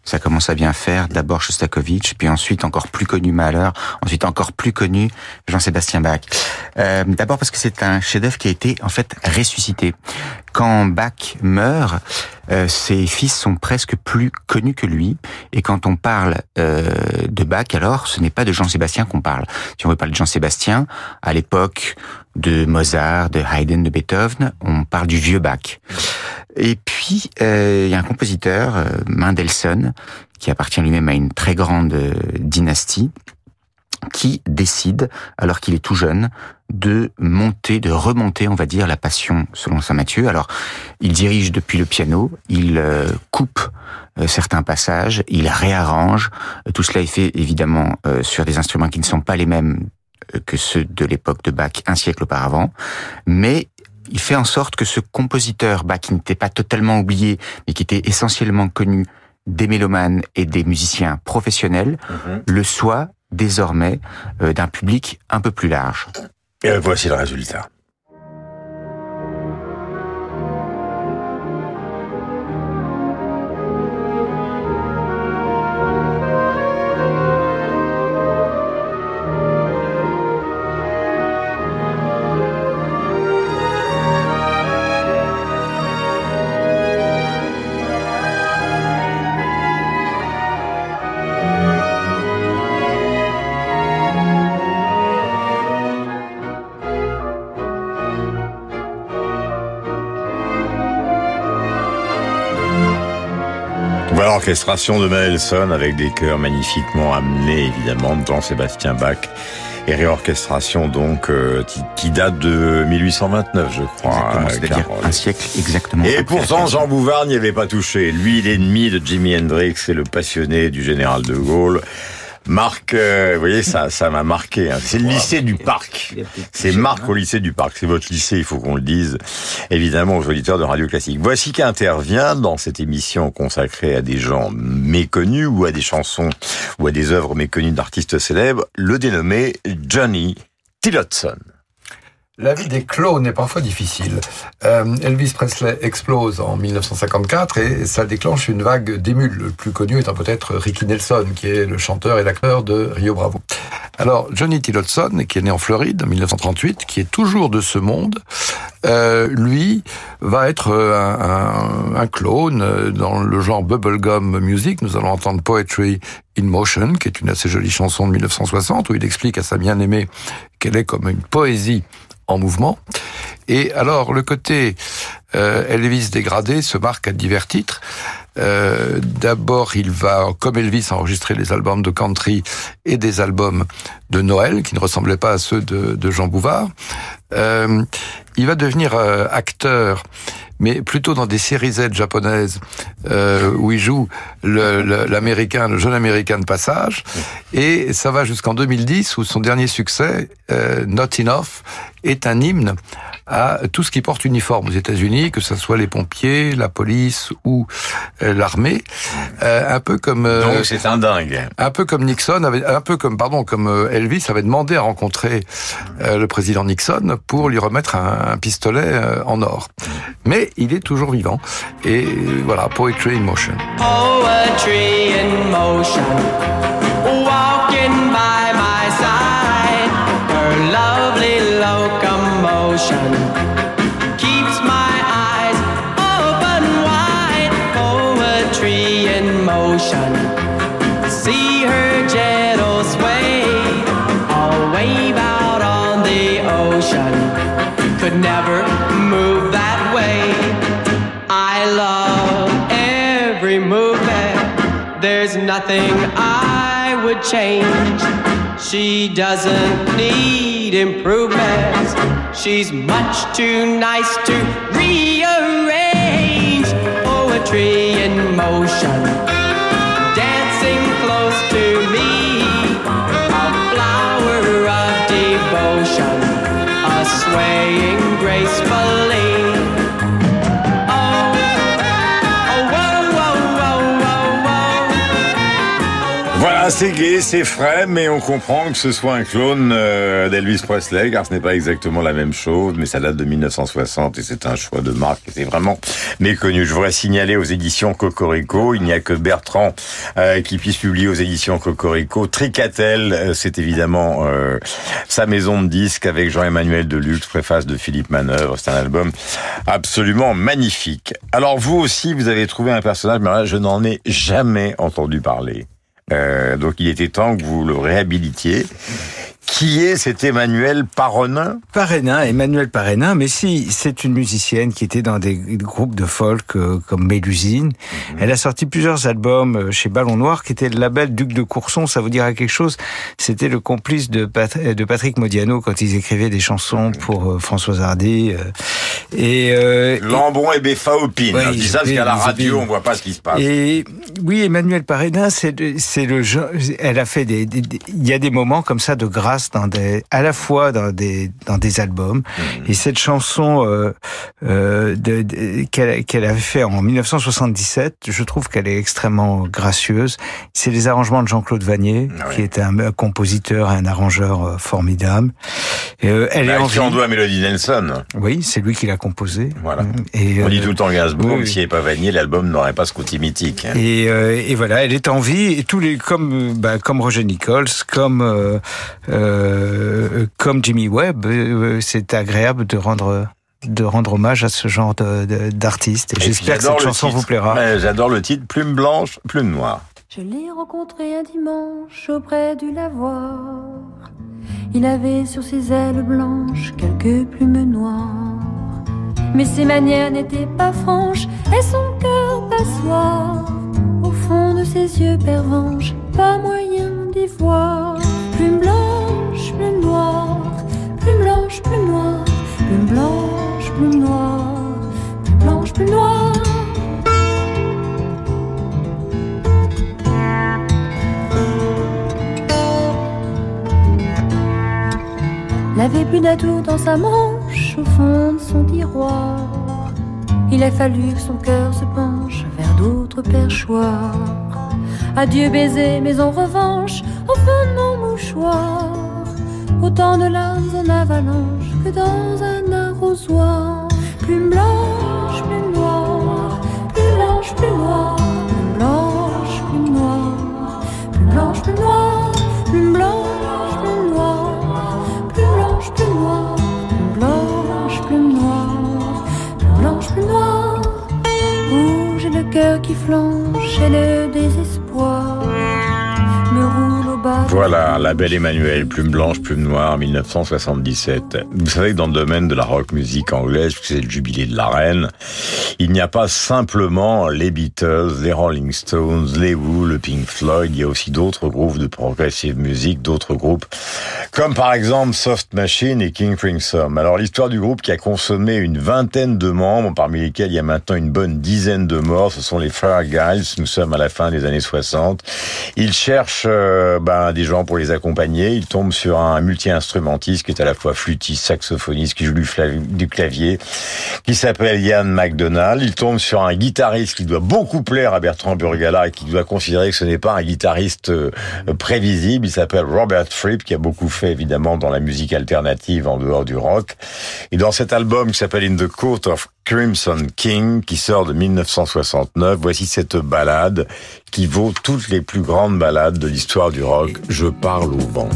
ça commence à bien faire. D'abord Shostakovich, puis ensuite encore plus connu Mahler, ensuite encore plus connu Jean-Sébastien Bach. Euh, D'abord parce que c'est un chef-d'œuvre qui a été en fait ressuscité. Quand Bach meurt, euh, ses fils sont presque plus connus que lui. Et quand on parle euh, de Bach, alors ce n'est pas de Jean-Sébastien qu'on parle. Si on veut parler de Jean-Sébastien, à l'époque de Mozart, de Haydn, de Beethoven, on parle du vieux Bach. Et puis, euh, il y a un compositeur, euh, Mendelssohn, qui appartient lui-même à une très grande euh, dynastie, qui décide, alors qu'il est tout jeune, de monter, de remonter, on va dire, la passion selon Saint Matthieu. Alors, il dirige depuis le piano, il coupe certains passages, il réarrange. Tout cela est fait évidemment sur des instruments qui ne sont pas les mêmes que ceux de l'époque de Bach un siècle auparavant, mais il fait en sorte que ce compositeur, bah, qui n'était pas totalement oublié, mais qui était essentiellement connu des mélomanes et des musiciens professionnels, mhm. le soit désormais euh, d'un public un peu plus large. Et voici le résultat. Orchestration de Mendelssohn avec des chœurs magnifiquement amenés évidemment de Jean-Sébastien Bach et réorchestration donc euh, qui, date de 1829 je crois. C'est-à-dire un siècle exactement. Et pourtant Jean Bouvard n'y avait pas touché. Lui l'ennemi de Jimi Hendrix et le passionné du général de Gaulle. Marc, euh, vous voyez, ça, ça m'a marqué. Hein. C'est le lycée du Parc. C'est Marc au lycée du Parc. C'est votre lycée, il faut qu'on le dise, évidemment, aux auditeurs de Radio Classique. Voici qu'intervient dans cette émission consacrée à des gens méconnus ou à des chansons ou à des œuvres méconnues d'artistes célèbres, le dénommé Johnny Tillotson. La vie des clones est parfois difficile. Euh, Elvis Presley explose en 1954 et ça déclenche une vague d'émules. Le plus connu étant peut-être Ricky Nelson, qui est le chanteur et l'acteur de Rio Bravo. Alors, Johnny Tillotson, qui est né en Floride en 1938, qui est toujours de ce monde, euh, lui va être un, un, un, clone dans le genre bubblegum music. Nous allons entendre Poetry in Motion, qui est une assez jolie chanson de 1960, où il explique à sa bien-aimée qu'elle est comme une poésie en mouvement. Et alors, le côté euh, Elvis dégradé se marque à divers titres. Euh, D'abord, il va, comme Elvis, enregistrer les albums de country et des albums de Noël, qui ne ressemblaient pas à ceux de, de Jean Bouvard. Euh, il va devenir euh, acteur, mais plutôt dans des séries Z japonaises, euh, où il joue l'américain, le, le, jeune américain de passage. Et ça va jusqu'en 2010, où son dernier succès, euh, Not Enough, est un hymne à tout ce qui porte uniforme aux États-Unis, que ce soit les pompiers, la police ou euh, l'armée, euh, un peu comme euh, donc c'est un dingue, un peu comme Nixon avait, un peu comme pardon comme Elvis avait demandé à rencontrer euh, le président Nixon pour lui remettre un, un pistolet en or, mais il est toujours vivant. Et voilà Poetry in Motion. Poetry in motion, nothing I would change. She doesn't need improvements. She's much too nice to rearrange. Poetry Voilà, c'est gai, c'est frais, mais on comprend que ce soit un clone euh, d'Elvis Presley, car ce n'est pas exactement la même chose, mais ça date de 1960 et c'est un choix de marque et c'est vraiment méconnu. Je voudrais signaler aux éditions Cocorico, il n'y a que Bertrand euh, qui puisse publier aux éditions Cocorico. Tricatel, euh, c'est évidemment sa maison de disques avec Jean-Emmanuel Deluxe, préface de Philippe Manœuvre. C'est un album absolument magnifique. Alors vous aussi, vous avez trouvé un personnage, mais là, je n'en ai jamais entendu parler. Euh, donc il était temps que vous le réhabilitiez. Qui est cet Emmanuel Parenin? Parenin, Emmanuel Parenin, mais si, c'est une musicienne qui était dans des groupes de folk euh, comme Mélusine. -hmm. Elle a sorti plusieurs albums euh, chez Ballon Noir, qui était le label Duc de Courson, ça vous dira quelque chose? C'était le complice de, Pat de Patrick Modiano quand ils écrivaient des chansons pour euh, Françoise Hardy. Et euh, Lambron et Béfa Opine. Oui, je dis ça parce qu'à la radio, on voit pas ce qui se passe. Et oui, Emmanuel Parenin, c'est le genre... Elle a fait des... Il y a des moments comme ça de grâce dans des, à la fois dans des, dans des albums. Mmh. Et cette chanson euh, euh, de, de, qu'elle qu avait fait en 1977, je trouve qu'elle est extrêmement gracieuse. C'est les arrangements de Jean-Claude Vanier, ah oui. qui est un compositeur et un arrangeur euh, formidable. Et, euh, elle bah, est en qui on doit Melody Nelson. Oui, c'est lui qui l'a composé. Voilà. Et, on dit tout le temps Gainsbourg, oui, oui. s'il n'y avait pas Vanier, l'album n'aurait pas ce côté mythique. Hein. Et, et, voilà, elle est en vie, et tous les, comme, bah, comme Roger Nichols, comme euh, comme Jimmy Webb, euh, c'est agréable de rendre de rendre hommage à ce genre d'artiste. J'espère que cette chanson titre. vous plaira. J'adore le titre Plume blanche, plume noire. Je l'ai rencontré un dimanche auprès du lavoir. Il avait sur ses ailes blanches quelques plumes noires. Mais ses manières n'étaient pas franches et son cœur passoire. Au fond de ses yeux pervenches, pas moyen d'y voir. Plume blanche, plume noire, plume blanche, plume noire, plume blanche, plume noire, plume blanche, plume noire. N'avait plus d'atour dans sa manche au fond de son tiroir. Il a fallu que son cœur se penche vers d'autres perchoirs. Adieu baiser, mais en revanche, au fond de mon mouchoir, autant de larmes en avalanche que dans un arrosoir. Plume blanche, plume noire, plume blanche, plume noire, plume blanche, plume noire, plume blanche, plume noire, cœur qui flanche et le désespoir. Voilà, la belle Emmanuel, plume blanche, plume noire, 1977. Vous savez que dans le domaine de la rock musique anglaise, puisque c'est le jubilé de la reine, il n'y a pas simplement les Beatles, les Rolling Stones, les Who, le Pink Floyd, il y a aussi d'autres groupes de progressive music, d'autres groupes, comme par exemple Soft Machine et King Crimson. Alors l'histoire du groupe qui a consommé une vingtaine de membres, parmi lesquels il y a maintenant une bonne dizaine de morts, ce sont les Frères Giles, nous sommes à la fin des années 60. Ils cherchent euh, ben, des gens pour les accompagner. Ils tombent sur un multi-instrumentiste qui est à la fois flûtiste, saxophoniste, qui joue du, clavier, qui s'appelle Ian McDonald. Ils tombent sur un guitariste qui doit beaucoup plaire à Bertrand Burgala et qui doit considérer que ce n'est pas un guitariste euh, prévisible. Il s'appelle Robert Fripp, qui a beaucoup fait évidemment dans la musique alternative en dehors du rock. Et dans cet album qui s'appelle In the Court of Crimson King, qui sort de 1969, voici cette balade qui vaut toutes les plus grandes balades de l'histoire du rock. Je parle au vent.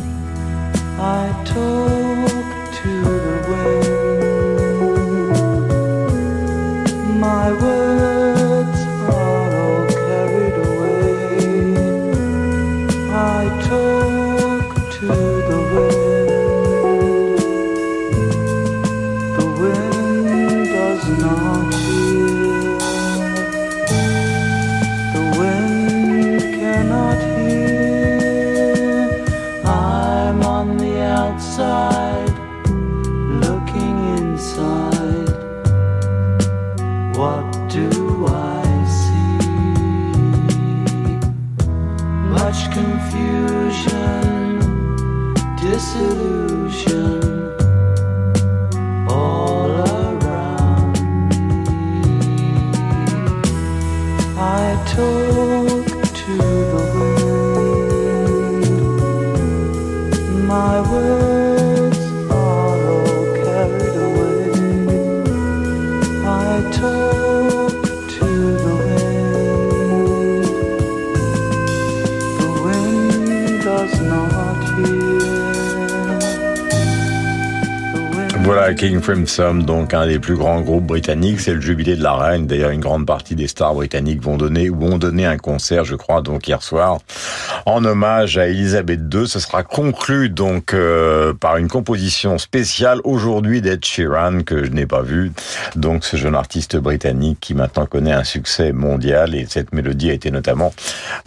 Voilà King Crimson, donc un des plus grands groupes britanniques. C'est le jubilé de la reine. D'ailleurs, une grande partie des stars britanniques vont donner ou ont donné un concert, je crois, donc hier soir, en hommage à Elisabeth II. Ce sera conclu donc euh, par une composition spéciale aujourd'hui d'Ed Sheeran que je n'ai pas vu. Donc ce jeune artiste britannique qui maintenant connaît un succès mondial et cette mélodie a été notamment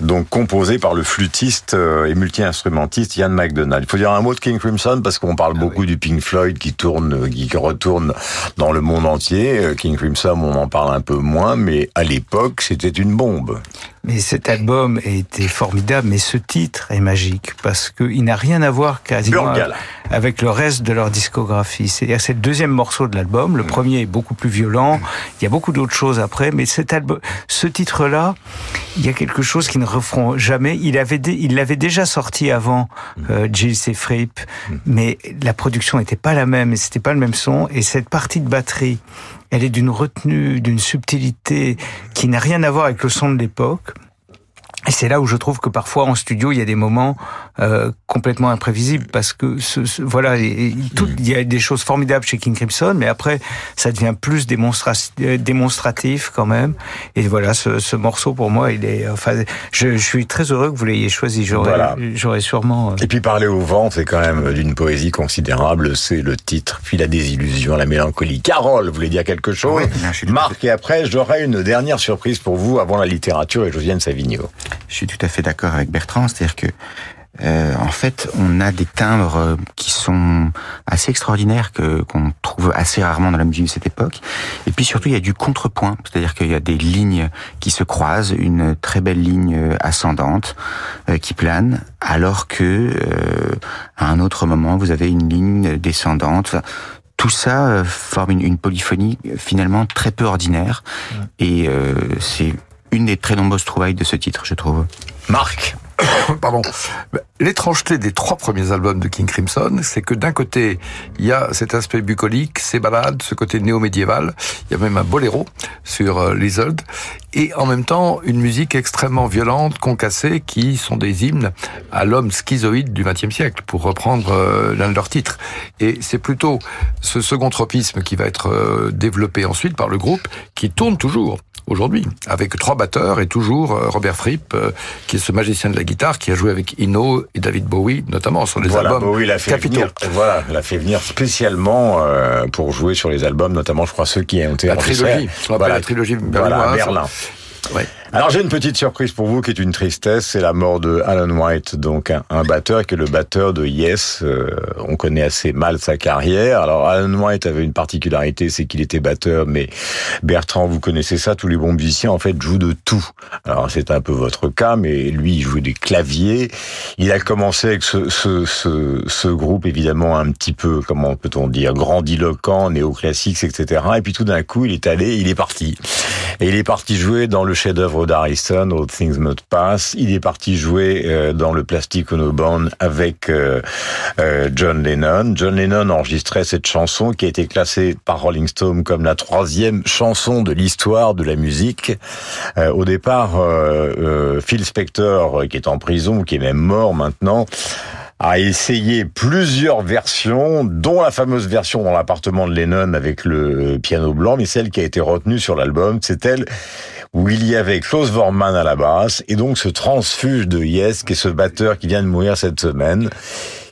donc composée par le flûtiste euh, et multi-instrumentiste Ian McDonald. Il faut dire un mot de King Crimson parce qu'on parle beaucoup du Pink Floyd qui tourne, qui retourne dans le monde entier. Euh, King Crimson, on en parle un peu moins, mais à l'époque, c'était une bombe. Mais cet album était formidable, mais ce titre est magique parce qu'il n'a rien à voir quasiment avec le reste de leur discographie. C'est-à-dire c'est le deuxième morceau de l'album. Le Mm. premier est beaucoup plus violent. Il y a beaucoup d'autres choses après, mais cet album, ce titre-là, il y a quelque chose qui ne referont jamais. Il avait, il l'avait déjà sorti avant Mm. euh, Gilles et Fripp, mais la production n'était pas la même et c'était pas le même son. Et cette partie de batterie, elle est d'une retenue, d'une subtilité qui n'a rien à voir avec le son de l'époque. Et c'est là où je trouve que parfois en studio il y a des moments euh, complètement imprévisibles parce que ce, ce- voilà et- et tout- il y a des choses formidables chez King Crimson mais après ça devient plus démonstra- démonstratif quand même et voilà ce, ce morceau pour moi il est enfin je, je suis très heureux que vous l'ayez choisi j'aurais Voilà. j'aurais sûrement euh, Et puis parler au vent, c'est quand même d'une poésie considérable. C'est le titre, puis la désillusion, la mélancolie. Carole, vous voulez dire quelque chose Marc, et après, j'aurai une dernière surprise pour vous avant la littérature et Josiane Savigno. Je suis tout à fait d'accord avec Bertrand, c'est-à-dire que euh, en fait, on a des timbres euh, qui sont assez extraordinaires que qu'on trouve assez rarement dans la musique de cette époque. Et puis surtout, il y a du contrepoint, c'est-à-dire qu'il y a des lignes qui se croisent, une très belle ligne euh, ascendante euh, qui plane, alors que euh, à un autre moment, vous avez une ligne descendante. Enfin, tout ça forme une, une polyphonie finalement très peu ordinaire, et euh, c'est une des très nombreuses trouvailles de ce titre, je trouve. Marc Pardon. L'étrangeté des trois premiers albums de King Crimson, c'est que d'un côté, il y a cet aspect bucolique, ces balades, ce côté néo-médiéval. Il y a même un boléro sur euh, Lizard. Et en même temps, une musique extrêmement violente, concassée, qui sont des hymnes à l'homme schizoïde du XXe siècle, pour reprendre euh, l'un de leurs titres. Et c'est plutôt ce second tropisme qui va être euh, développé ensuite par le groupe, qui tourne toujours aujourd'hui, avec trois batteurs et toujours euh, Robert Fripp, euh, qui est ce magicien de la guitare, qui a joué avec Ino et David Bowie, notamment sur les voilà, albums Bowie l'a fait capitaux. venir. Voilà, l'a fait venir spécialement euh, pour jouer sur les albums, notamment, je crois ceux qui ont été La trilogie, ce qu'on appelle la trilogie Voilà, à berlinoise. Berlin. Ouais. Alors j'ai une petite surprise pour vous qui est une tristesse, c'est la mort de Alan White, donc un, batteur qui est le batteur de Yes. Euh, on connaît assez mal sa carrière. Alors Alan White avait une particularité, c'est qu'il était batteur, mais Bertrand, vous connaissez ça, tous les bons musiciens en fait jouent de tout. Alors c'est un peu votre cas, mais lui il jouait des claviers. Il a commencé avec ce, ce, ce, ce groupe évidemment un petit peu, comment peut-on dire, grandiloquent, néoclassique, etc. Et puis tout d'un coup il est allé, il est parti. Et il est parti jouer dans le chef-d'œuvre d'Harrison, All Things Must Pass. Il est parti jouer euh, dans le Plastic Ono Band avec euh, euh, John Lennon. John Lennon enregistrait cette chanson qui a été classée par Rolling Stone comme la troisième chanson de l'histoire de la musique. Au départ, Phil Spector, qui est en prison, qui est même mort maintenant, a essayé plusieurs versions, dont la fameuse version dans l'appartement de Lennon avec le piano blanc, mais celle qui a été retenue sur l'album, c'est elle où il y avait Klaus Vormann à la basse, et donc ce transfuge de Yes, qui est ce batteur qui vient de mourir cette semaine,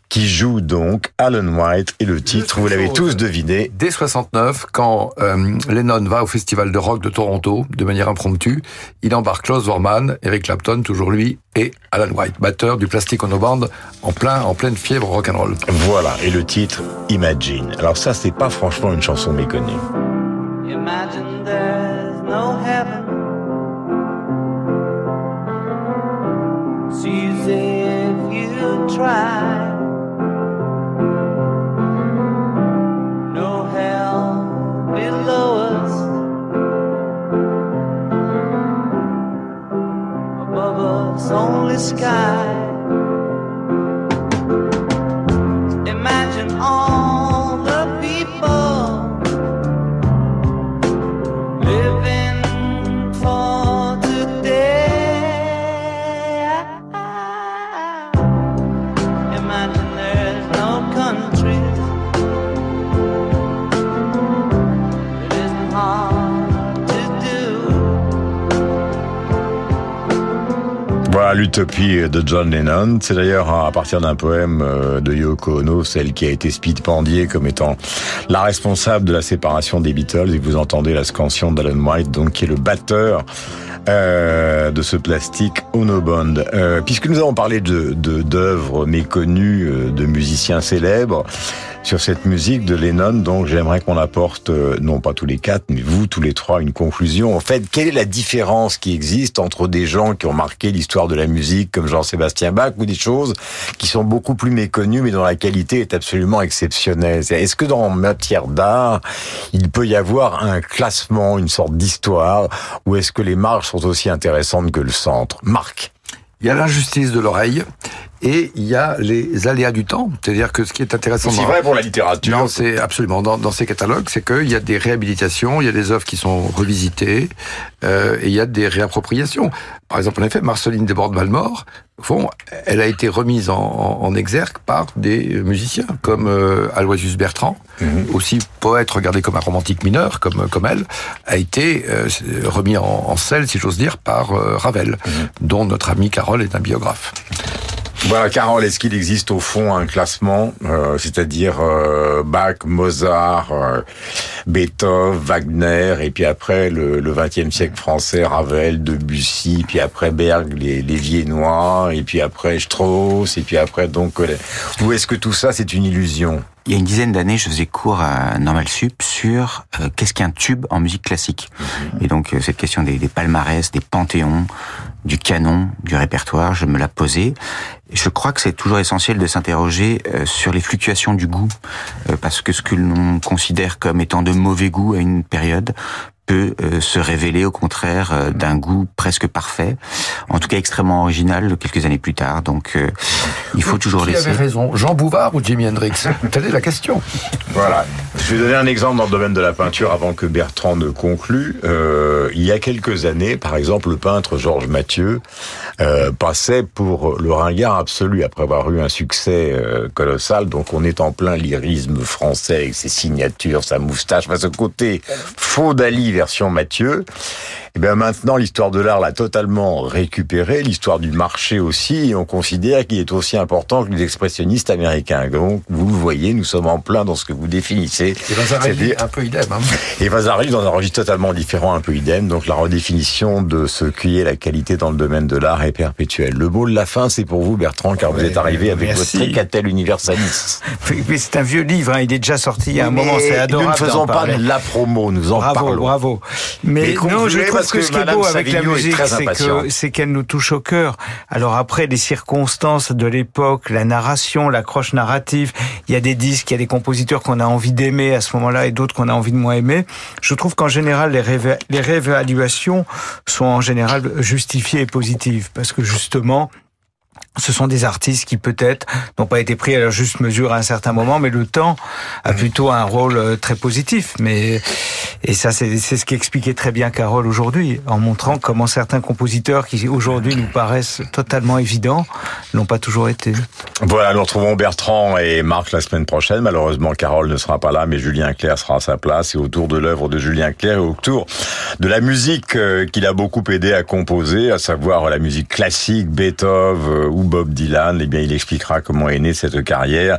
qui joue donc Alan White, et le titre, vous l'avez tous deviné. Dès 69, quand euh, Lennon va au festival de rock de Toronto, de manière impromptue, il embarque Klaus Vormann, Eric Clapton, toujours lui, et Alan White, batteur du Plastic Ono Band, en plein, en pleine fièvre rock'n'roll. Voilà, et le titre, Imagine. Alors ça, c'est pas franchement une chanson méconnue. Imagine there's no heaven. It's easy if you try. No hell below us. Above us, only sky. Imagine all L'utopie de John Lennon. C'est d'ailleurs à partir d'un poème euh, de Yoko Ono, celle qui a été speedpandiée comme étant la responsable de la séparation des Beatles. Et vous entendez la scansion d'Alan White, donc qui est le batteur euh, de ce plastique Ono Bond. Euh, puisque nous avons parlé de d'œuvres méconnues euh, de musiciens célèbres sur cette musique de Lennon, donc j'aimerais qu'on apporte, non pas tous les quatre, mais vous tous les trois, une conclusion. En fait, quelle est la différence qui existe entre des gens qui ont marqué l'histoire de la musique, comme Jean-Sébastien Bach, ou des choses qui sont beaucoup plus méconnues, mais dont la qualité est absolument exceptionnelle. Est-ce que dans matière d'art, il peut y avoir un classement, une sorte d'histoire, ou est-ce que les marges sont aussi intéressantes que le centre? Marc? Il y a l'injustice de l'oreille et il y a les aléas du temps. C'est-à-dire que ce qui est intéressant... C'est vrai pour la littérature. Non, c'est absolument dans, dans ces catalogues, c'est qu'il y a des réhabilitations, il y a des œuvres qui sont revisitées, euh, et il y a des réappropriations. Par exemple, en effet, Marceline Desbordes-Valmore, au fond, elle a été remise en, en, en exergue par des musiciens comme euh, Aloysius Bertrand, aussi poète regardé comme un romantique mineur, comme comme elle, a été euh, remis en, en selle, si j'ose dire, par euh, Ravel, dont notre ami Carole est un biographe. Voilà, Carole, est-ce qu'il existe au fond un classement, euh, c'est-à-dire euh, Bach, Mozart, euh, Beethoven, Wagner, et puis après le, le 20e siècle français, Ravel, Debussy, puis après Berg, les, les Viennois, et puis après Strauss, et puis après donc... euh, Ou est-ce que tout ça, c'est une illusion? Il y a une dizaine d'années, je faisais cours à Normal Sup sur euh, qu'est-ce qu'un tube en musique classique. Et donc euh, cette question des, des palmarès, des panthéons, du canon, du répertoire, je me la posais. Et je crois que c'est toujours essentiel de s'interroger euh, sur les fluctuations du goût, parce que ce que l'on considère comme étant de mauvais goût à une période peut euh, se révéler au contraire euh, d'un goût presque parfait, en tout cas extrêmement original quelques années plus tard. Donc euh, il faut toujours Qui laisser. avait raison, Jean Bouvard ou Jimi Hendrix? Telle est la question. Voilà. Je vais donner un exemple dans le domaine de la peinture avant que Bertrand ne conclue. Euh, il y a quelques années, par exemple, le peintre Georges Mathieu euh, passait pour le ringard absolu après avoir eu un succès euh, colossal. Donc on est en plein lyrisme français avec ses signatures, sa moustache, enfin, ce côté faux d'Ali version Mathieu. Et bien maintenant, l'histoire de l'art l'a totalement récupéré, l'histoire du marché aussi, et on considère qu'il est aussi important que les expressionnistes américains. Donc, vous le voyez, nous sommes en plein dans ce que vous définissez. Et Vasarely, un peu idem. Hein. Et Vasarely dans un registre totalement différent, un peu idem. Donc, la redéfinition de ce qui est la qualité dans le domaine de l'art est perpétuelle. Le mot de la fin, c'est pour vous, Bertrand, car vous êtes arrivé avec merci. votre tricatel universaliste. Oui, c'est un vieux livre, hein, il est déjà sorti il y a un Mais moment, c'est adorable. Nous ne faisons pas de la promo, nous en bravo, parlons. Bravo, Mais, Mais non, je trouve parce que que ce qui est beau avec la Savigno musique, c'est que c'est qu'elle nous touche au cœur. Alors après, les circonstances de l'époque, la narration, l'accroche narrative, il y a des disques, il y a des compositeurs qu'on a envie d'aimer à ce moment-là et d'autres qu'on a envie de moins aimer. Je trouve qu'en général, les, révé- les réévaluations sont en général justifiées et positives parce que justement, ce sont des artistes qui peut-être n'ont pas été pris à leur juste mesure à un certain moment, mais le temps a plutôt un rôle euh, très positif. Mais et ça, c'est ce qu'expliquait très bien Carole aujourd'hui, en montrant comment certains compositeurs qui aujourd'hui nous paraissent totalement évidents l'ont pas toujours été. Voilà, nous retrouvons Bertrand et Marc la semaine prochaine. Malheureusement, Carole ne sera pas là, mais Julien Clerc sera à sa place. Et autour de l'œuvre de Julien Clerc et autour de la musique euh, qu'il a beaucoup aidé à composer, à savoir la musique classique, Beethoven ou Bob Dylan, eh bien, il expliquera comment est née cette carrière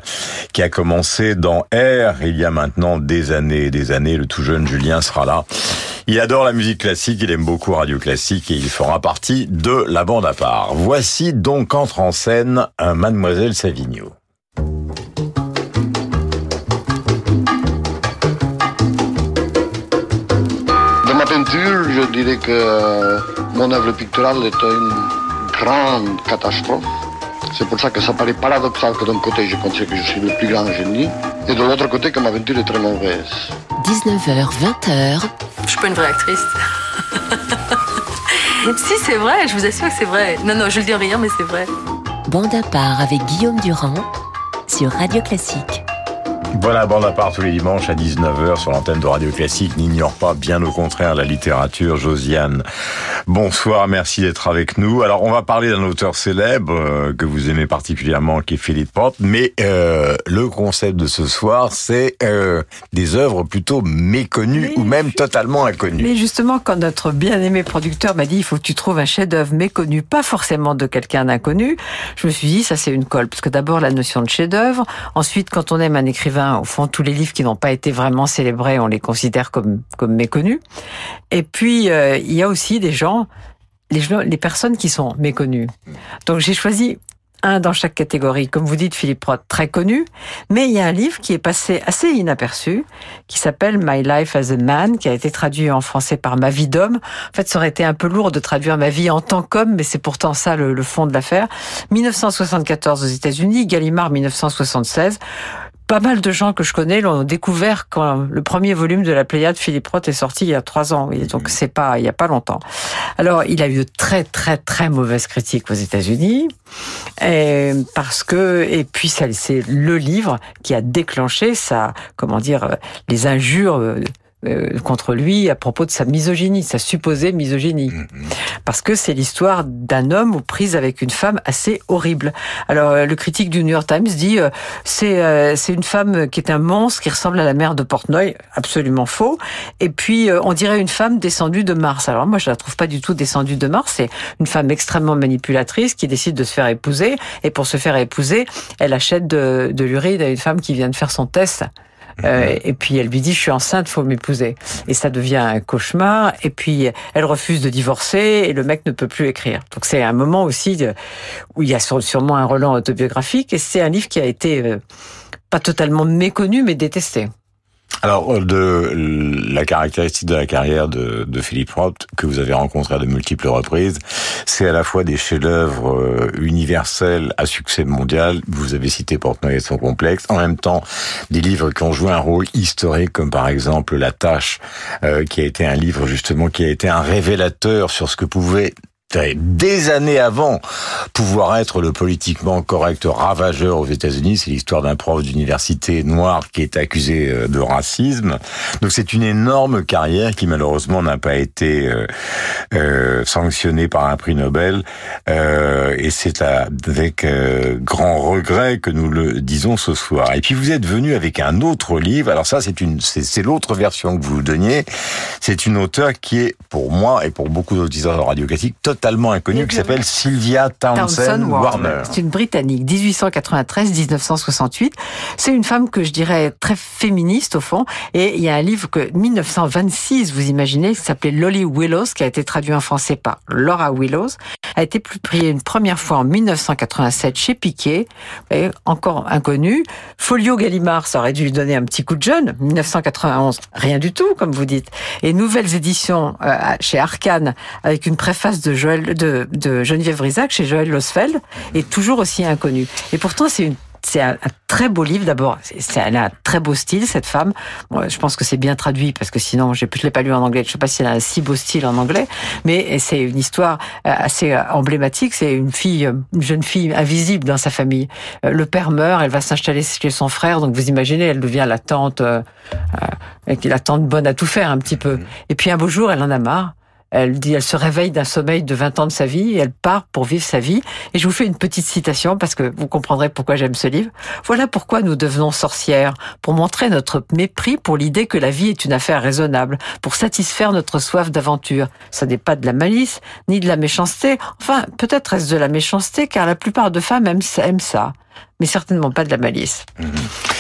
qui a commencé dans R il y a maintenant des années et des années. Le tout jeune Julien sera là. Il adore la musique classique, il aime beaucoup Radio Classique et il fera partie de la bande à part. Voici donc entre en scène Mademoiselle Savigno. De ma peinture, je dirais que euh, mon œuvre picturale est une grande catastrophe. C'est pour ça que ça paraît paradoxal que d'un côté je considère que je suis le plus grand génie et de l'autre côté que ma peinture est très mauvaise. 19h, 20h, Je suis pas une vraie actrice. si, c'est vrai, je vous assure que c'est vrai. Non, non, je le dis en riant, mais c'est vrai. bande à part avec Guillaume Durand sur Radio Classique. Voilà, bande à part tous les dimanches à 19h sur l'antenne de Radio Classique. N'ignore pas, bien au contraire, la littérature. Josiane, bonsoir, merci d'être avec nous. Alors, on va parler d'un auteur célèbre euh, que vous aimez particulièrement, qui est Philippe Roth, mais euh, le concept de ce soir, c'est euh, des œuvres plutôt méconnues ou même totalement inconnues. Mais justement, quand notre bien-aimé producteur m'a dit il faut que tu trouves un chef-d'œuvre méconnu, pas forcément de quelqu'un d'inconnu, je me suis dit ça c'est une colle. Parce que d'abord la notion de chef-d'œuvre, ensuite quand on aime un écrivain, au fond tous les livres qui n'ont pas été vraiment célébrés, on les considère comme comme méconnus. Et puis il y a aussi des les personnes qui sont méconnues. Donc j'ai choisi un dans chaque catégorie. Comme vous dites, Philippe Roth, très connu. Mais il y a un livre qui est passé assez inaperçu, qui s'appelle My Life as a Man, qui a été traduit en français par Ma vie d'homme. En fait, ça aurait été un peu lourd de traduire ma vie en tant qu'homme, mais c'est pourtant ça le, le fond de l'affaire. 1974 aux États-Unis, Gallimard 1976 pas mal de gens que je connais l'ont découvert quand le premier volume de la Pléiade Philippe Roth est sorti il y a trois ans. Donc c'est pas, il y a pas longtemps. Alors il a eu de très très très mauvaises critiques aux États-Unis. Et parce que et puis ça c'est le livre qui a déclenché ça comment dire les injures euh, contre lui à propos de sa misogynie, sa supposée misogynie. Parce que c'est l'histoire d'un homme aux prises avec une femme assez horrible. Alors euh, le critique du New York Times dit euh, c'est euh, c'est une femme qui est un monstre qui ressemble à la mère de Portnoy, absolument faux. Et puis euh, on dirait une femme descendue de Mars. Alors moi je la trouve pas du tout descendue de Mars, c'est une femme extrêmement manipulatrice qui décide de se faire épouser et pour se faire épouser, elle achète de, de l'urine à une femme qui vient de faire son test. Euh, et puis elle lui dit je suis enceinte, faut m'épouser. Et ça devient un cauchemar. Et puis elle refuse de divorcer et le mec ne peut plus écrire. Donc c'est un moment aussi de- où il y a sûre- sûrement un relan autobiographique. Et c'est un livre qui a été euh, pas totalement méconnu mais détesté. Alors, de la caractéristique de la carrière de, de Philippe Roth, que vous avez rencontré à de multiples reprises, c'est à la fois des chefs-d'œuvre euh, universels à succès mondial. Vous avez cité Portnoy et son complexe. En même temps, des livres qui ont joué un rôle historique, comme par exemple La Tâche, euh, qui a été un livre justement qui a été un révélateur sur ce que pouvait des années avant pouvoir être le politiquement correct ravageur aux États-Unis. C'est l'histoire d'un prof d'université noir qui est accusé euh, de racisme. Donc c'est une énorme carrière qui malheureusement n'a pas été euh, euh, sanctionnée par un prix Nobel. Et c'est avec grand regret que nous le disons ce soir. Et puis vous êtes venu avec un autre livre. Alors ça, c'est une, c'est l'autre version que vous donniez. C'est une auteure qui est pour moi et pour beaucoup d'auditeurs de radio classique totalement inconnue, qui s'appelle Sylvia Townsend, Warner. C'est une Britannique, 1893-1968. C'est une femme que je dirais très féministe au fond. Et il y a un livre que 1926, vous imaginez, qui s'appelait Lolly Willows, qui a été traduit en français par Laura Willows, a été publié une première fois en 1987 chez Piquet, et encore inconnu. Folio Gallimard, ça aurait dû lui donner un petit coup de jeune. 1991, rien du tout, comme vous dites. Et nouvelles éditions euh, chez Arcane, avec une préface de, Joël, de, de Geneviève Rizac chez Joël Losfeld, et toujours aussi inconnu. Et pourtant, c'est une c'est un, très beau livre d'abord. C'est, elle a un très beau style cette femme. Je pense que c'est bien traduit parce que sinon, je ne l'ai pas lu en anglais. Je ne sais pas si elle a un si beau style en anglais, mais c'est une histoire euh, assez euh, emblématique. C'est une fille, une jeune fille invisible dans sa famille. Euh, Le père meurt, elle va s'installer chez son frère. Donc vous imaginez, elle devient la tante, euh, la tante bonne à tout faire un petit peu. Et puis un beau jour, elle en a marre. Elle dit, elle se réveille d'un sommeil de 20 ans de sa vie et elle part pour vivre sa vie. Et je vous fais une petite citation parce que vous comprendrez pourquoi j'aime ce livre. Voilà pourquoi nous devenons sorcières, pour montrer notre mépris pour l'idée que la vie est une affaire raisonnable, pour satisfaire notre soif d'aventure. Ça n'est pas de la malice, ni de la méchanceté. Enfin, peut-être est-ce de la méchanceté, car la plupart de femmes aiment ça. Mais certainement pas de la malice. Mmh.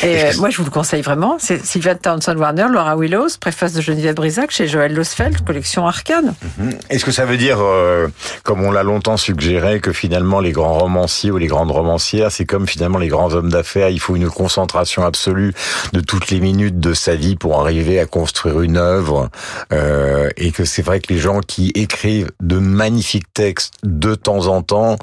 Et euh, moi, je vous le conseille vraiment. C'est Sylvain Townsend Warner, Laura Willows, préface de Geneviève Brisac chez Joël Losfeld, collection Arcane. Mmh. Est-ce que ça veut dire, euh, comme on l'a longtemps suggéré, que finalement les grands romanciers ou les grandes romancières, c'est comme finalement les grands hommes d'affaires, il faut une concentration absolue de toutes les minutes de sa vie pour arriver à construire une œuvre, euh, et que c'est vrai que les gens qui écrivent de magnifiques textes de temps en temps,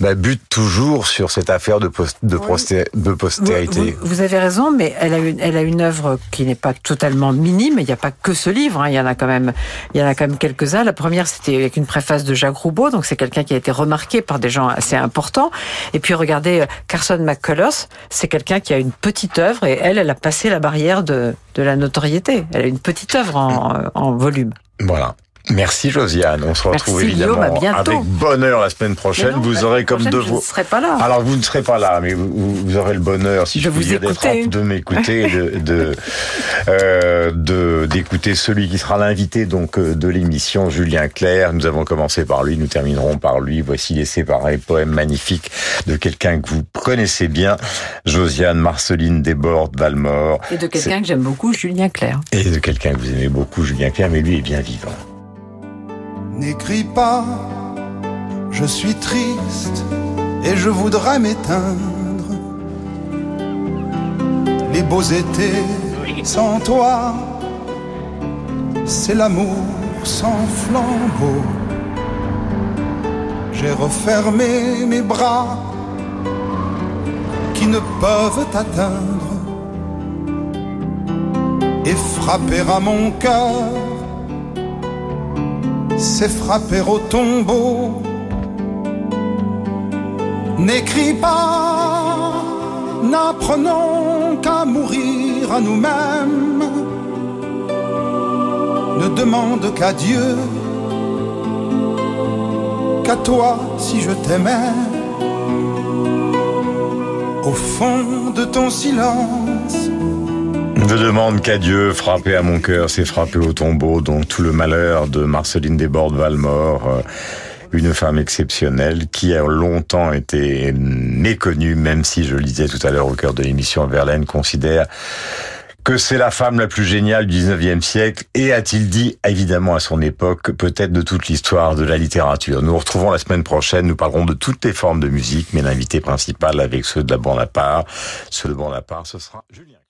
bah, butent toujours sur cette affaire de post de, oui. de postérité. Vous, vous, avez raison, mais elle a une, elle a une œuvre qui n'est pas totalement minime. Il n'y a pas que ce livre. Hein. Il y en a quand même, il y en a quand même quelques-uns. La première, c'était avec une préface de Jacques Roubaud, donc c'est quelqu'un qui a été remarqué par des gens assez importants. Et puis regardez, Carson McCullers, c'est quelqu'un qui a une petite œuvre et elle, elle a passé la barrière de, de la notoriété. Elle a une petite œuvre en, en volume. Voilà. Merci Josiane. On se retrouve Merci, évidemment Guillaume, avec bonheur la semaine prochaine. non, vous aurez comme devoir. Je ne serai pas là. Alors vous ne serez pas là, mais vous, vous aurez le bonheur, si de je, vous dire, de m'écouter, de de, euh, d'écouter celui qui sera l'invité donc euh, de l'émission, Julien Clerc. Nous avons commencé par lui, nous terminerons par lui. Voici les séparés poèmes magnifiques de quelqu'un que vous connaissez bien, Josiane Marceline Desbordes Valmore. Et de quelqu'un que j'aime beaucoup, Julien Clerc. Et de quelqu'un que vous aimez beaucoup, Julien Clerc, mais lui est bien vivant. N'écris pas, je suis triste et je voudrais m'éteindre. Les beaux étés sans toi, c'est l'amour sans flambeau. J'ai refermé mes bras qui ne peuvent t'atteindre et frapper à mon cœur c'est frapper au tombeau. N'écris pas, n'apprenons qu'à mourir à nous-mêmes. Ne demande qu'à Dieu, qu'à toi si je t'aimais. Au fond de ton silence, je demande qu'à Dieu, frapper à mon cœur, c'est frapper au tombeau, donc tout le malheur de Marceline Desbordes Valmore, euh, une femme exceptionnelle qui a longtemps été méconnue, même si je le disais tout à l'heure au cœur de l'émission, Verlaine considère que c'est la femme la plus géniale du 19e siècle et a-t-il dit évidemment à son époque peut-être de toute l'histoire de la littérature. Nous nous retrouvons la semaine prochaine, nous parlerons de toutes les formes de musique, mais l'invité principal avec ceux de la bande à part, ceux de bande à part, ce sera Julien.